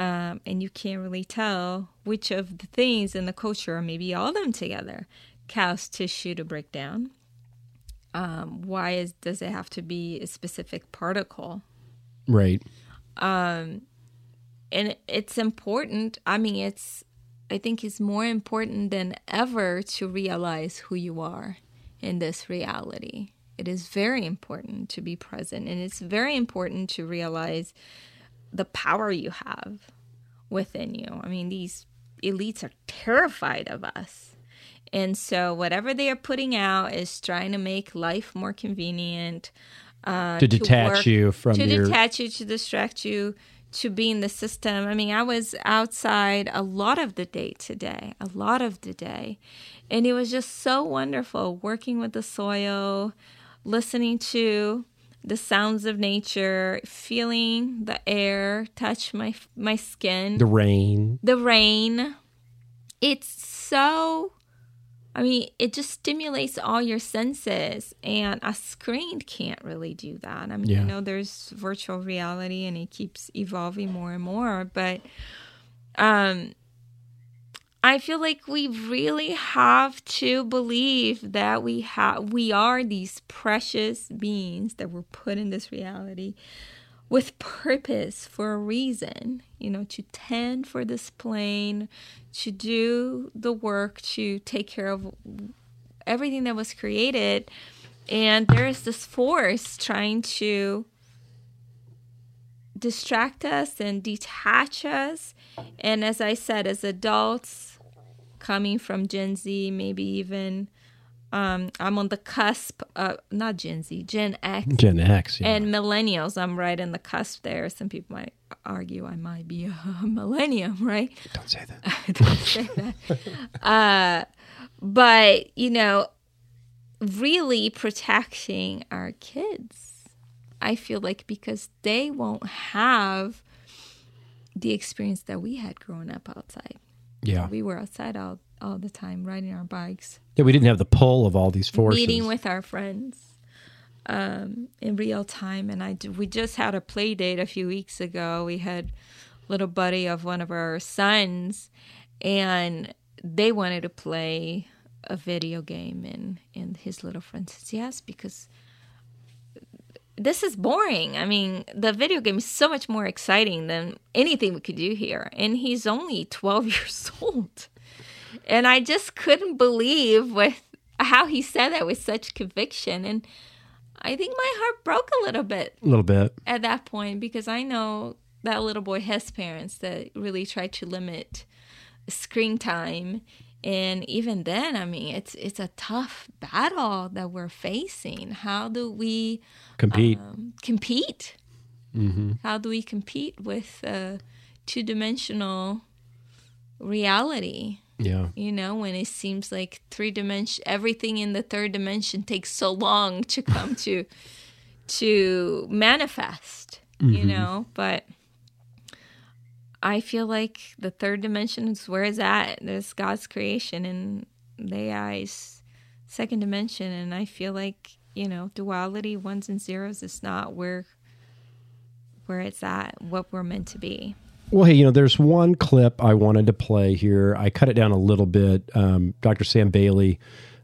Um, and you can't really tell which of the things in the culture, or maybe all of them together, cause tissue to break down. Um, why is does it have to be a specific particle? Right. Um, and it's important. I mean, it's I think it's more important than ever to realize who you are in this reality. It is very important to be present, and it's very important to realize the power you have within you. I mean, these elites are terrified of us. And so, whatever they are putting out is trying to make life more convenient. Uh, to detach work, you from to your... detach you, to distract you, to be in the system. I mean, I was outside a lot of the day today, a lot of the day. And it was just so wonderful working with the soil, listening to the sounds of nature, feeling the air touch my my skin, the rain. The rain. It's so I mean, it just stimulates all your senses, and a screen can't really do that. I mean, yeah. you know, there's virtual reality, and it keeps evolving more and more, but um, I feel like we really have to believe that we have we are these precious beings that were put in this reality with purpose for a reason, you know, to tend for this plane, to do the work, to take care of everything that was created. And there is this force trying to distract us and detach us. And as I said, as adults, coming from Gen Z, maybe even um, I'm on the cusp, uh, not Gen Z, Gen X. Gen X, yeah. And millennials, I'm right in the cusp there. Some people might argue I might be a (laughs) millennium, right? Don't say that. (laughs) Don't say that. uh, but, you know, really protecting our kids, I feel like because they won't have the experience that we had growing up outside. Yeah. We were outside all, all the time riding our bikes. Yeah, we didn't have the pull of all these forces. Meeting with our friends um, in real time. And I we just had a play date a few weeks ago. We had little buddy of one of our sons, and they wanted to play a video game. And, and his little friend says, yes, because – this is boring. I mean, the video game is so much more exciting than anything we could do here. And he's only (laughs) 12 years old. And I just couldn't believe with how he said that with such conviction. And I think my heart broke a little bit. A little bit. At that point, because I know that little boy has parents that really try to limit screen time and even then i mean it's it's a tough battle that we're facing. How do we compete. um, compete? Mm-hmm. how do we compete with a two-dimensional reality? Yeah. You know when it seems like three dimension everything in the third dimension takes so long to come (laughs) to to manifest mm-hmm. you know? But I feel like the third dimension is where it's at. There's God's creation, and the AI's second dimension. And I feel like you know duality, ones and zeros, is not where where it's at. What we're meant to be. Well, hey, you know, there's one clip I wanted to play here. I cut it down a little bit. Um, Dr. Sam Bailey.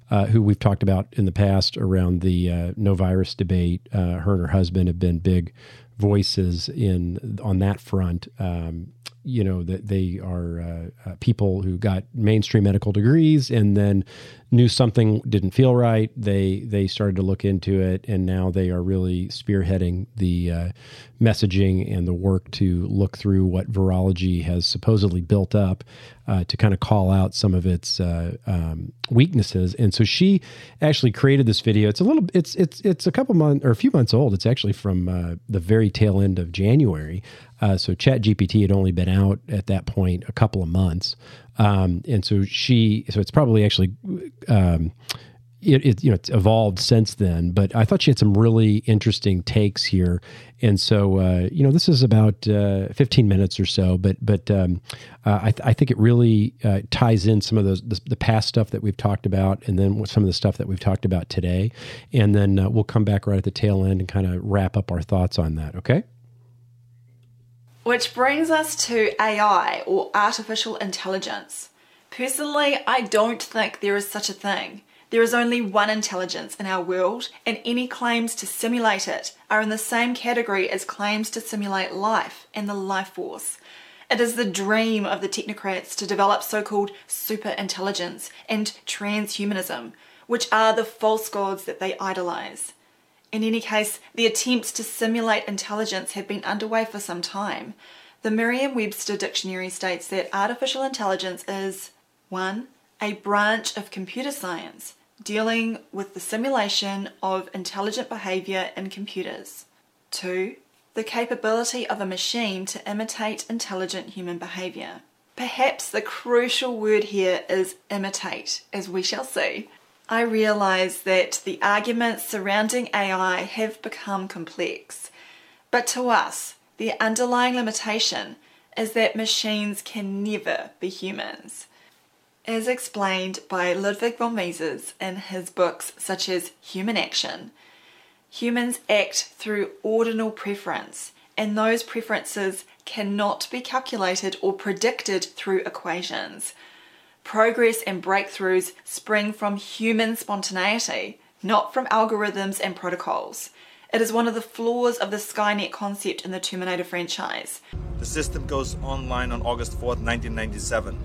Uh, who we've talked about in the past around the uh, no virus debate. Uh, her and her husband have been big voices in on that front. Um, you know that they are uh, uh, people who got mainstream medical degrees and then knew something didn't feel right. They they started to look into it, and now they are really spearheading the uh, messaging and the work to look through what virology has supposedly built up uh, to kind of call out some of its uh, um, weaknesses. And so she actually created this video. It's a little it's it's it's a couple months or a few months old. It's actually from uh, the very tail end of January. Uh, so Chat GPT had only been out at that point a couple of months. Um, and so she, so it's probably actually, um, it, it, you know it's evolved since then but i thought she had some really interesting takes here. And so uh, you know this is about uh, 15 minutes or so but but um, uh, I, th- I, think it really uh, ties in some of those the, the, past stuff that we've talked about and then some of the stuff that we've talked about today. And then uh, we'll come back right at the tail end and kind of wrap up our thoughts on that okay which brings us to AI or artificial intelligence. Personally, I don't think there is such a thing. There is only one intelligence in our world, and any claims to simulate it are in the same category as claims to simulate life and the life force. It is the dream of the technocrats to develop so called super intelligence and transhumanism, which are the false gods that they idolize. In any case, the attempts to simulate intelligence have been underway for some time. The Merriam Webster Dictionary states that artificial intelligence is 1. A branch of computer science dealing with the simulation of intelligent behavior in computers. 2 the capability of a machine to imitate intelligent human behavior. Perhaps the crucial word here is imitate, as we shall see. I realise that the arguments surrounding AI have become complex, but to us, the underlying limitation is that machines can never be humans. As explained by Ludwig von Mises in his books such as Human Action, Humans act through ordinal preference, and those preferences cannot be calculated or predicted through equations. Progress and breakthroughs spring from human spontaneity, not from algorithms and protocols. It is one of the flaws of the Skynet concept in the Terminator franchise. The system goes online on August 4, 1997.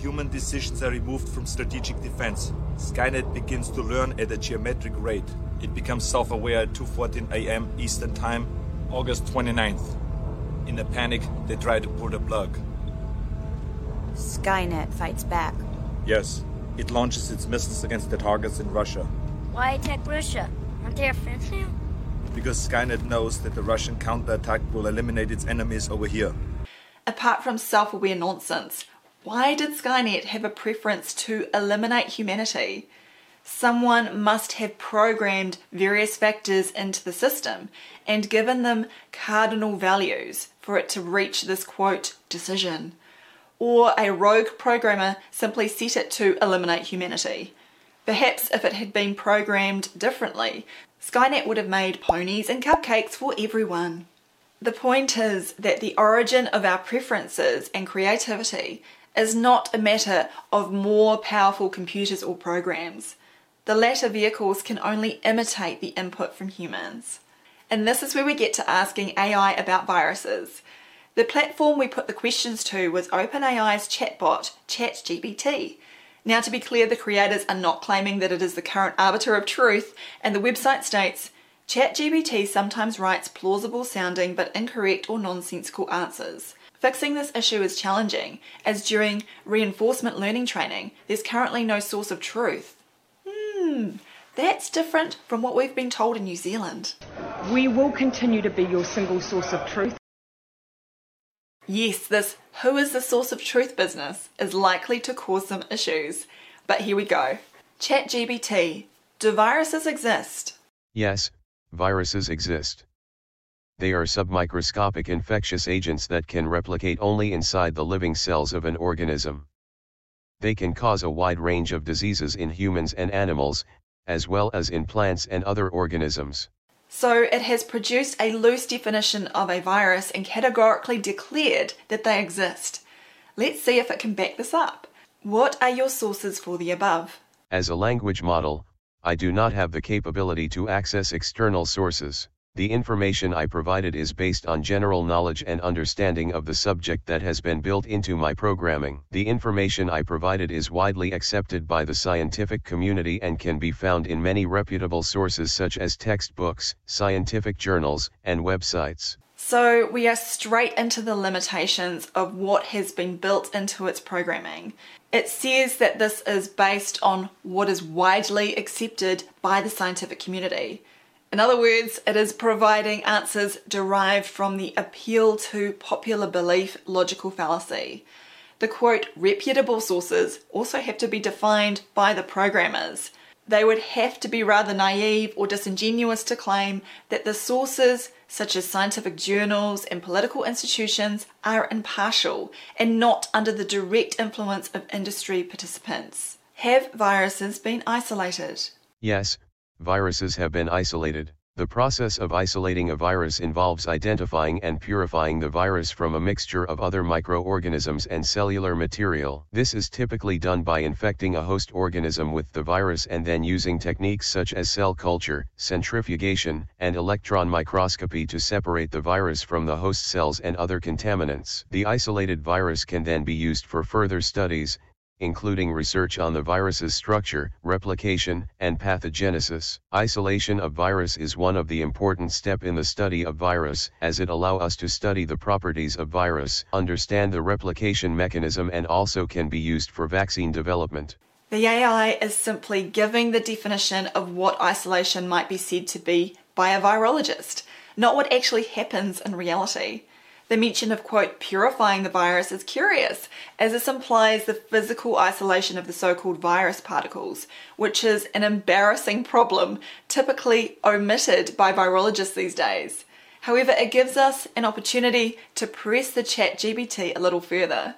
Human decisions are removed from strategic defense. Skynet begins to learn at a geometric rate. It becomes self-aware at 2.14 a.m. Eastern Time, August 29th. In a panic, they try to pull the plug. Skynet fights back. Yes, it launches its missiles against the targets in Russia. Why attack Russia? Aren't they our friends now? Because Skynet knows that the Russian counterattack will eliminate its enemies over here. Apart from self aware nonsense, why did Skynet have a preference to eliminate humanity? someone must have programmed various factors into the system and given them cardinal values for it to reach this quote decision. Or a rogue programmer simply set it to eliminate humanity. Perhaps if it had been programmed differently, Skynet would have made ponies and cupcakes for everyone. The point is that the origin of our preferences and creativity is not a matter of more powerful computers or programs. The latter vehicles can only imitate the input from humans. And this is where we get to asking AI about viruses. The platform we put the questions to was OpenAI's chatbot, ChatGPT. Now, to be clear, the creators are not claiming that it is the current arbiter of truth, and the website states ChatGPT sometimes writes plausible sounding but incorrect or nonsensical answers. Fixing this issue is challenging, as during reinforcement learning training, there's currently no source of truth hmm, that's different from what we've been told in New Zealand. We will continue to be your single source of truth. Yes, this who is the source of truth business is likely to cause some issues. But here we go. ChatGPT. Do viruses exist? Yes, viruses exist. They are submicroscopic infectious agents that can replicate only inside the living cells of an organism. They can cause a wide range of diseases in humans and animals, as well as in plants and other organisms. So it has produced a loose definition of a virus and categorically declared that they exist. Let's see if it can back this up. What are your sources for the above? As a language model, I do not have the capability to access external sources. The information I provided is based on general knowledge and understanding of the subject that has been built into my programming. The information I provided is widely accepted by the scientific community and can be found in many reputable sources such as textbooks, scientific journals, and websites. So we are straight into the limitations of what has been built into its programming. It says that this is based on what is widely accepted by the scientific community. In other words, it is providing answers derived from the appeal to popular belief logical fallacy. The quote, reputable sources also have to be defined by the programmers. They would have to be rather naive or disingenuous to claim that the sources, such as scientific journals and political institutions, are impartial and not under the direct influence of industry participants. Have viruses been isolated? Yes, viruses have been isolated. The process of isolating a virus involves identifying and purifying the virus from a mixture of other microorganisms and cellular material. This is typically done by infecting a host organism with the virus and then using techniques such as cell culture, centrifugation, and electron microscopy to separate the virus from the host cells and other contaminants. The isolated virus can then be used for further studies, including research on the virus's structure, replication, and pathogenesis. Isolation of virus is one of the important step in the study of virus, as it allow us to study the properties of virus, understand the replication mechanism and also can be used for vaccine development. The AI is simply giving the definition of what isolation might be said to be by a virologist, not what actually happens in reality. The mention of, quote, purifying the virus is curious, as this implies the physical isolation of the so called virus particles, which is an embarrassing problem typically omitted by virologists these days. However, it gives us an opportunity to press the chat GPT a little further.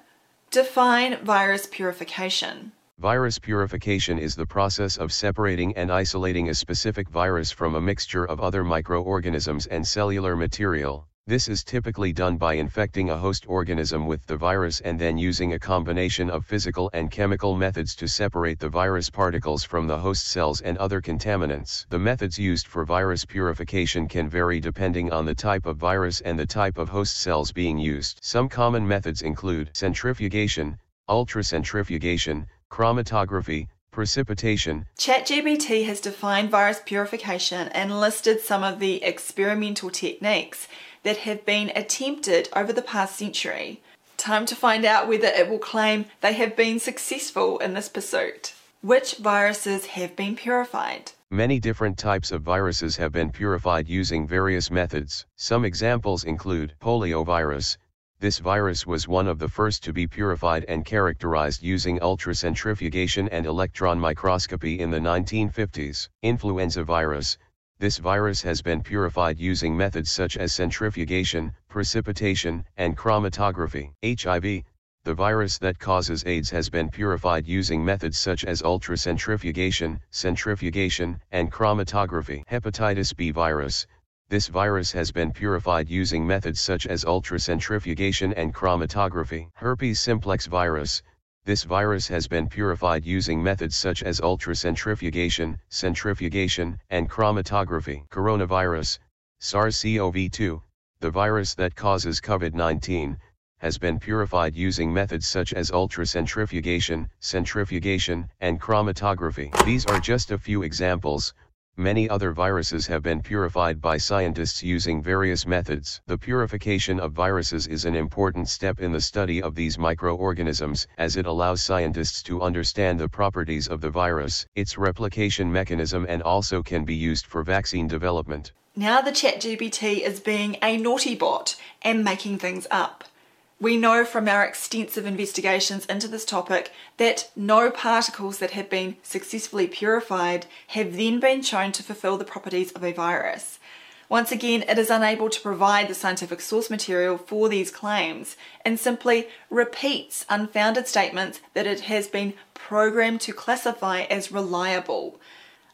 Define virus purification. Virus purification is the process of separating and isolating a specific virus from a mixture of other microorganisms and cellular material. This is typically done by infecting a host organism with the virus and then using a combination of physical and chemical methods to separate the virus particles from the host cells and other contaminants. The methods used for virus purification can vary depending on the type of virus and the type of host cells being used. Some common methods include centrifugation, ultracentrifugation, chromatography, precipitation. ChatGPT has defined virus purification and listed some of the experimental techniques that have been attempted over the past century. Time to find out whether it will claim they have been successful in this pursuit. Which viruses have been purified? Many different types of viruses have been purified using various methods. Some examples include poliovirus. This virus was one of the first to be purified and characterized using ultracentrifugation and electron microscopy in the 1950s. Influenza virus. This virus has been purified using methods such as centrifugation, precipitation, and chromatography. HIV, the virus that causes AIDS has been purified using methods such as ultracentrifugation, centrifugation, and chromatography. Hepatitis B virus, this virus has been purified using methods such as ultracentrifugation and chromatography. Herpes simplex virus, this virus has been purified using methods such as ultracentrifugation, centrifugation, and chromatography. Coronavirus, SARS-CoV-2, the virus that causes COVID-19, has been purified using methods such as ultracentrifugation, centrifugation, and chromatography. These are just a few examples, Many other viruses have been purified by scientists using various methods. The purification of viruses is an important step in the study of these microorganisms as it allows scientists to understand the properties of the virus, its replication mechanism and also can be used for vaccine development. Now the ChatGPT is being a naughty bot and making things up. We know from our extensive investigations into this topic that no particles that have been successfully purified have then been shown to fulfill the properties of a virus. Once again, it is unable to provide the scientific source material for these claims and simply repeats unfounded statements that it has been programmed to classify as reliable.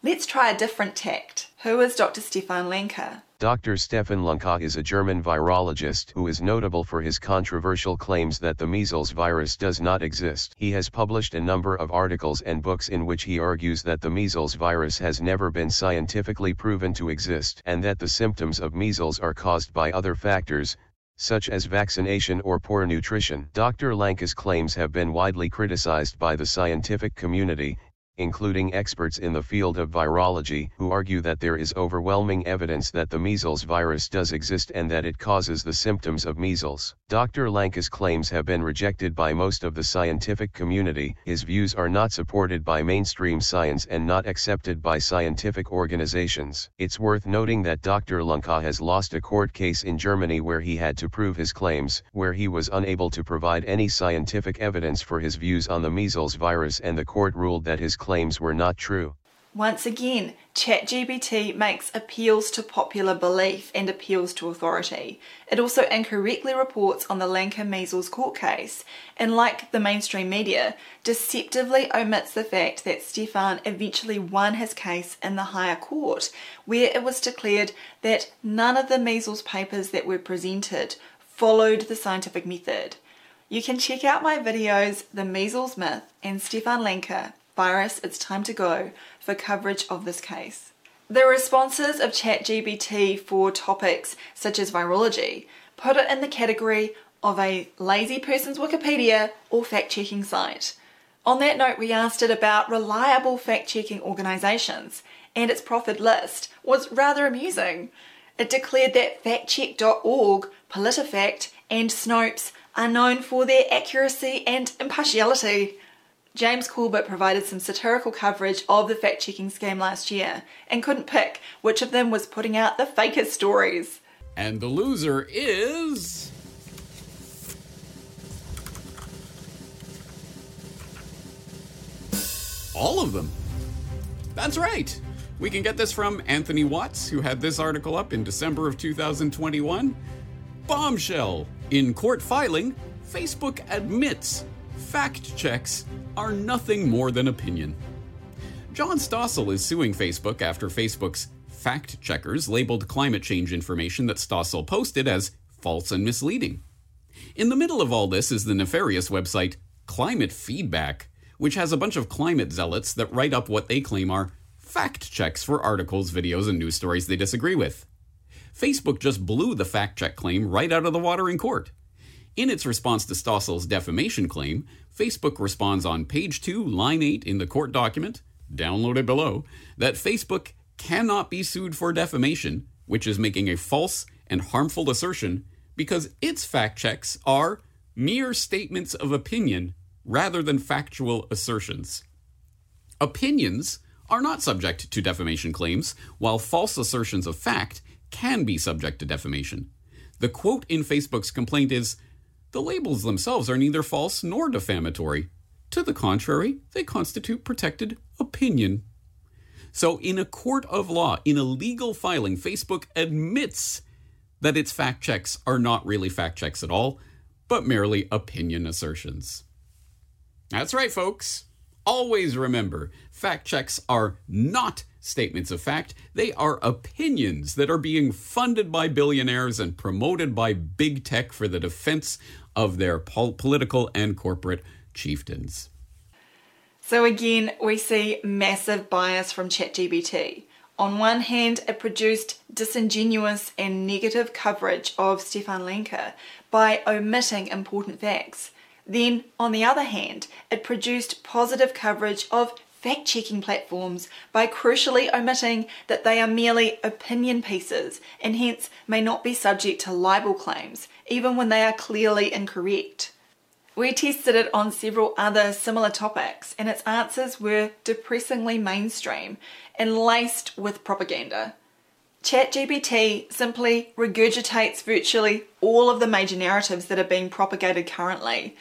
Let's try a different tact. Who is Dr. Stefan Lanka? Dr. Stefan Lanka is a German virologist who is notable for his controversial claims that the measles virus does not exist. He has published a number of articles and books in which he argues that the measles virus has never been scientifically proven to exist and that the symptoms of measles are caused by other factors, such as vaccination or poor nutrition. Dr. Lanka's claims have been widely criticized by the scientific community, including experts in the field of virology, who argue that there is overwhelming evidence that the measles virus does exist and that it causes the symptoms of measles. Dr. Lanka's claims have been rejected by most of the scientific community. His views are not supported by mainstream science and not accepted by scientific organizations. It's worth noting that Dr. Lanka has lost a court case in Germany where he had to prove his claims, where he was unable to provide any scientific evidence for his views on the measles virus and the court ruled that his claims were not true. Once again, ChatGPT makes appeals to popular belief and appeals to authority. It also incorrectly reports on the Lanka measles court case, and like the mainstream media, deceptively omits the fact that Stefan eventually won his case in the higher court, where it was declared that none of the measles papers that were presented followed the scientific method. You can check out my videos, The Measles Myth and Stefan Lanka Virus It's Time to Go, for coverage of this case. The responses of ChatGPT for topics such as virology put it in the category of a lazy person's Wikipedia or fact checking site. On that note, we asked it about reliable fact checking organisations, and its proffered list was rather amusing. It declared that factcheck.org, PolitiFact, and Snopes are known for their accuracy and impartiality. James Corbett provided some satirical coverage of the fact checking scam last year and couldn't pick which of them was putting out the fakest stories. And the loser is. All of them. That's right. We can get this from Anthony Watts, who had this article up in December of 2021. Bombshell. In court filing, Facebook admits fact checks are nothing more than opinion. John Stossel is suing Facebook after Facebook's fact checkers labeled climate change information that Stossel posted as false and misleading. In the middle of all this is the nefarious website Climate Feedback, which has a bunch of climate zealots that write up what they claim are fact checks for articles, videos, and news stories they disagree with. Facebook just blew the fact check claim right out of the water in court. In its response to Stossel's defamation claim, Facebook responds on page 2, line 8 in the court document, downloaded below, that Facebook cannot be sued for defamation, which is making a false and harmful assertion, because its fact checks are mere statements of opinion rather than factual assertions. Opinions are not subject to defamation claims, while false assertions of fact can be subject to defamation. The quote in Facebook's complaint is the labels themselves are neither false nor defamatory. To the contrary, they constitute protected opinion. So, in a court of law, in a legal filing, Facebook admits that its fact checks are not really fact checks at all, but merely opinion assertions. That's right, folks. Always remember fact checks are not statements of fact, they are opinions that are being funded by billionaires and promoted by big tech for the defense of their pol- political and corporate chieftains. So, again, we see massive bias from ChatGPT. On one hand, it produced disingenuous and negative coverage of Stefan Lanka by omitting important facts. Then, on the other hand, it produced positive coverage of fact checking platforms by crucially omitting that they are merely opinion pieces and hence may not be subject to libel claims, even when they are clearly incorrect. We tested it on several other similar topics, and its answers were depressingly mainstream and laced with propaganda. ChatGPT simply regurgitates virtually all of the major narratives that are being propagated currently,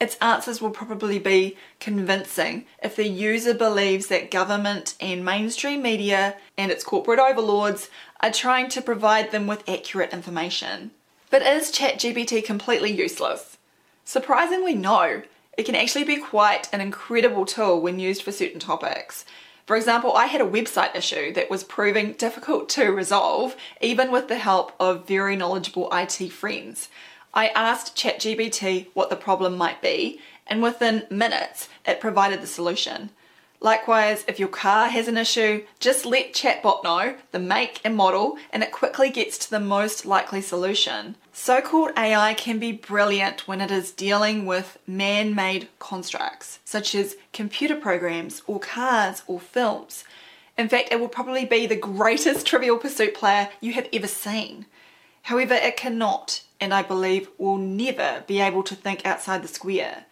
its answers will probably be convincing if the user believes that government and mainstream media and its corporate overlords are trying to provide them with accurate information. But is ChatGPT completely useless? Surprisingly, no. It can actually be quite an incredible tool when used for certain topics. For example, I had a website issue that was proving difficult to resolve, even with the help of very knowledgeable IT friends. I asked ChatGPT what the problem might be, and within minutes it provided the solution. Likewise, if your car has an issue, just let Chatbot know the make and model, and it quickly gets to the most likely solution. So called AI can be brilliant when it is dealing with man made constructs, such as computer programs, or cars, or films. In fact, it will probably be the greatest (laughs) Trivial Pursuit player you have ever seen. However, it cannot and I believe will never be able to think outside the square.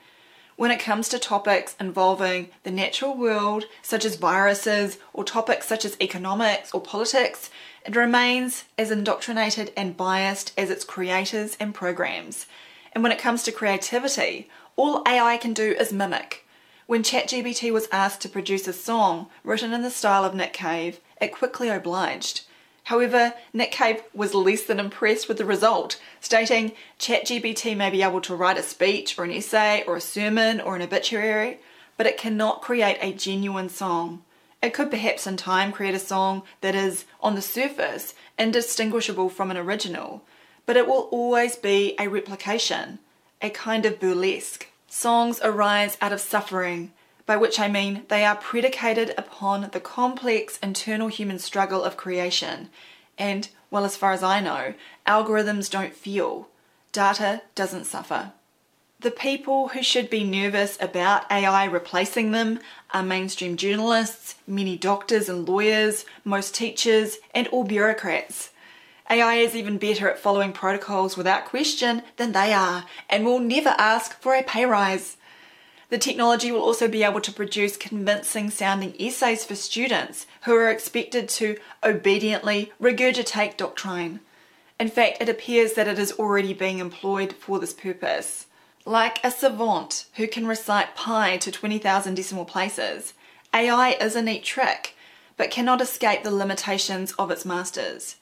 When it comes to topics involving the natural world, such as viruses, or topics such as economics or politics, it remains as indoctrinated and biased as its creators and programs. And when it comes to creativity, all AI can do is mimic. When ChatGPT was asked to produce a song written in the style of Nick Cave, it quickly obliged. However, Nick Cave was less than impressed with the result, stating ChatGPT may be able to write a speech or an essay or a sermon or an obituary, but it cannot create a genuine song. It could perhaps in time create a song that is, on the surface, indistinguishable from an original, but it will always be a replication, a kind of burlesque. Songs arise out of suffering, by which I mean they are predicated upon the complex internal human struggle of creation. And, well, as far as I know, algorithms don't feel. Data doesn't suffer. The people who should be nervous about AI replacing them are mainstream journalists, many doctors and lawyers, most teachers, and all bureaucrats. AI is even better at following protocols without question than they are and will never ask for a pay rise. The technology will also be able to produce convincing sounding essays for students who are expected to obediently regurgitate doctrine. In fact, it appears that it is already being employed for this purpose. Like a savant who can recite pi to 20,000 decimal places, AI is a neat trick, but cannot escape the limitations of its masters.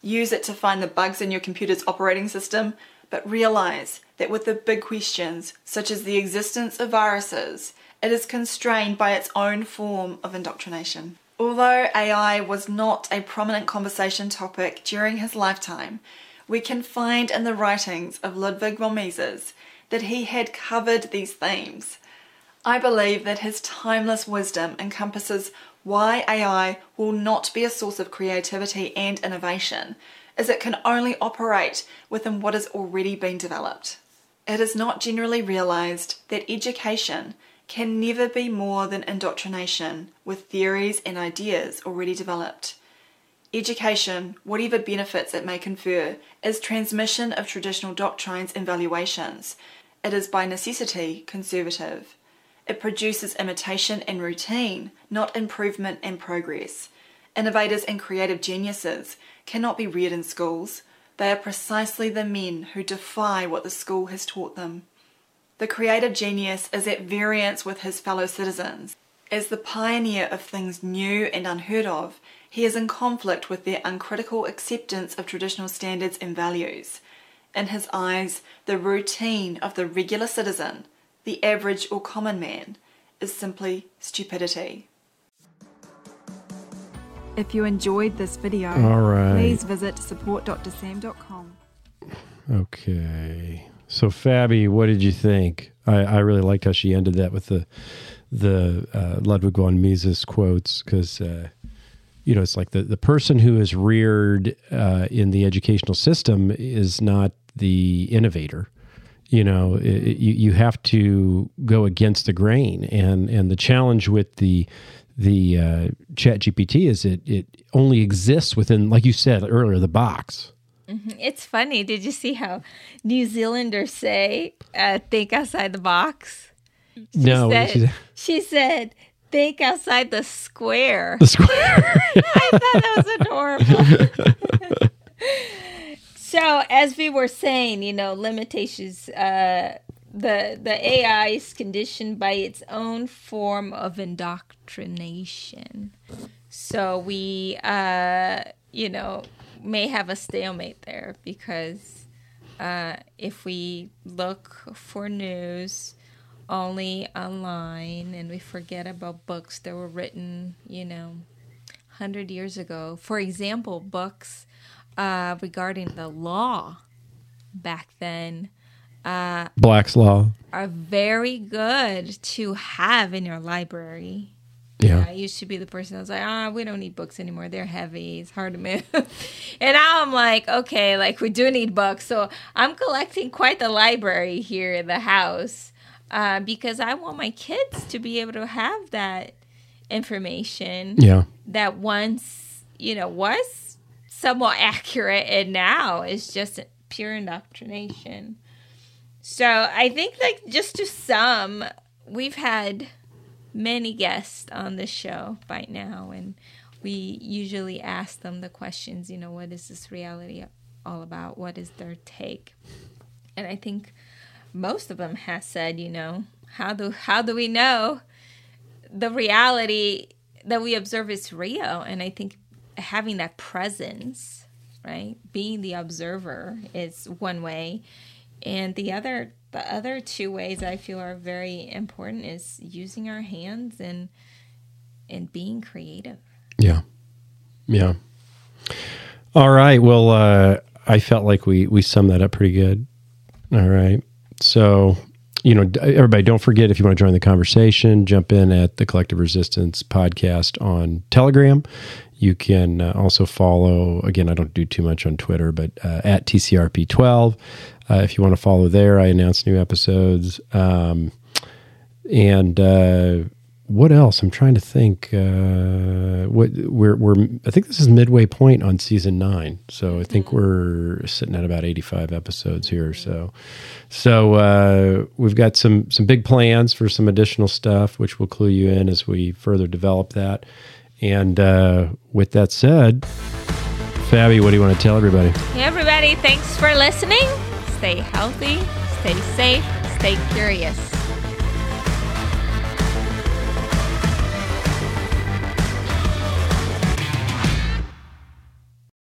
Use it to find the bugs in your computer's operating system, but realize that with the big questions, such as the existence of viruses, it is constrained by its own form of indoctrination. Although AI was not a prominent conversation topic during his lifetime, we can find in the writings of Ludwig von Mises that he had covered these themes. I believe that his timeless wisdom encompasses why AI will not be a source of creativity and innovation, as it can only operate within what has already been developed. It is not generally realized that education can never be more than indoctrination with theories and ideas already developed. Education, whatever benefits it may confer, is transmission of traditional doctrines and valuations. It is by necessity conservative. It produces imitation and routine, not improvement and progress. Innovators and creative geniuses cannot be reared in schools. They are precisely the men who defy what the school has taught them. The creative genius is at variance with his fellow citizens. As the pioneer of things new and unheard of, he is in conflict with their uncritical acceptance of traditional standards and values. In his eyes, the routine of the regular citizen the average or common man is simply stupidity. If you enjoyed this video, All right. please visit supportdrsam.com. Okay. So Fabi, what did you think? I, I really liked how she ended that with the the uh, Ludwig von Mises quotes because uh, you know it's like the the person who is reared uh, in the educational system is not the innovator you know it, you, you have to go against the grain and and the challenge with the the uh, chat GPT is it it only exists within like you said earlier the box. Mm-hmm. it's funny. Did you see how new zealanders say uh, think outside the box she no said, she, she said think outside the square. The square. (laughs) I thought that was adorable. (laughs) (laughs) So as we were saying, you know, limitations. Uh, the the AI is conditioned by its own form of indoctrination. So we, uh, you know, may have a stalemate there because uh, if we look for news only online and we forget about books that were written, you know, hundred years ago. For example, books uh, regarding the law back then uh, Black's Law are very good to have in your library. Yeah. I used to be the person that was like, ah, oh, we don't need books anymore. They're heavy. It's hard to move. (laughs) and now I'm like, okay, like we do need books. So I'm collecting quite the library here in the house uh, because I want my kids to be able to have that information. Yeah. That once, you know, was somewhat (laughs) accurate and now is just pure indoctrination. So I think like just to sum, we've had many guests on the show by now and we usually ask them the questions, you know, what is this reality all about? What is their take? And I think most of them has said, you know, how do how do we know the reality that we observe is real. And I think having that presence, right, being the observer is one way. And the other, the other two ways I feel are very important is using our hands and and being creative. Yeah, yeah. All right. Well, uh, I felt like we we summed that up pretty good. All right. So, you know, everybody, don't forget if you want to join the conversation, jump in at the Collective Resistance podcast on Telegram. You can uh, also follow, again, I don't do too much on Twitter, but uh, at TCRP12. Uh, if you want to follow there, I announce new episodes. Um, and uh, what else? I'm trying to think. Uh, what we're we're I think this is midway point on season nine, so I think mm-hmm. we're sitting at about 85 episodes here. So, so uh, we've got some some big plans for some additional stuff, which will clue you in as we further develop that. And uh, with that said, Fabi, what do you want to tell everybody? Hey, everybody! Thanks for listening. Stay healthy, stay safe, stay curious.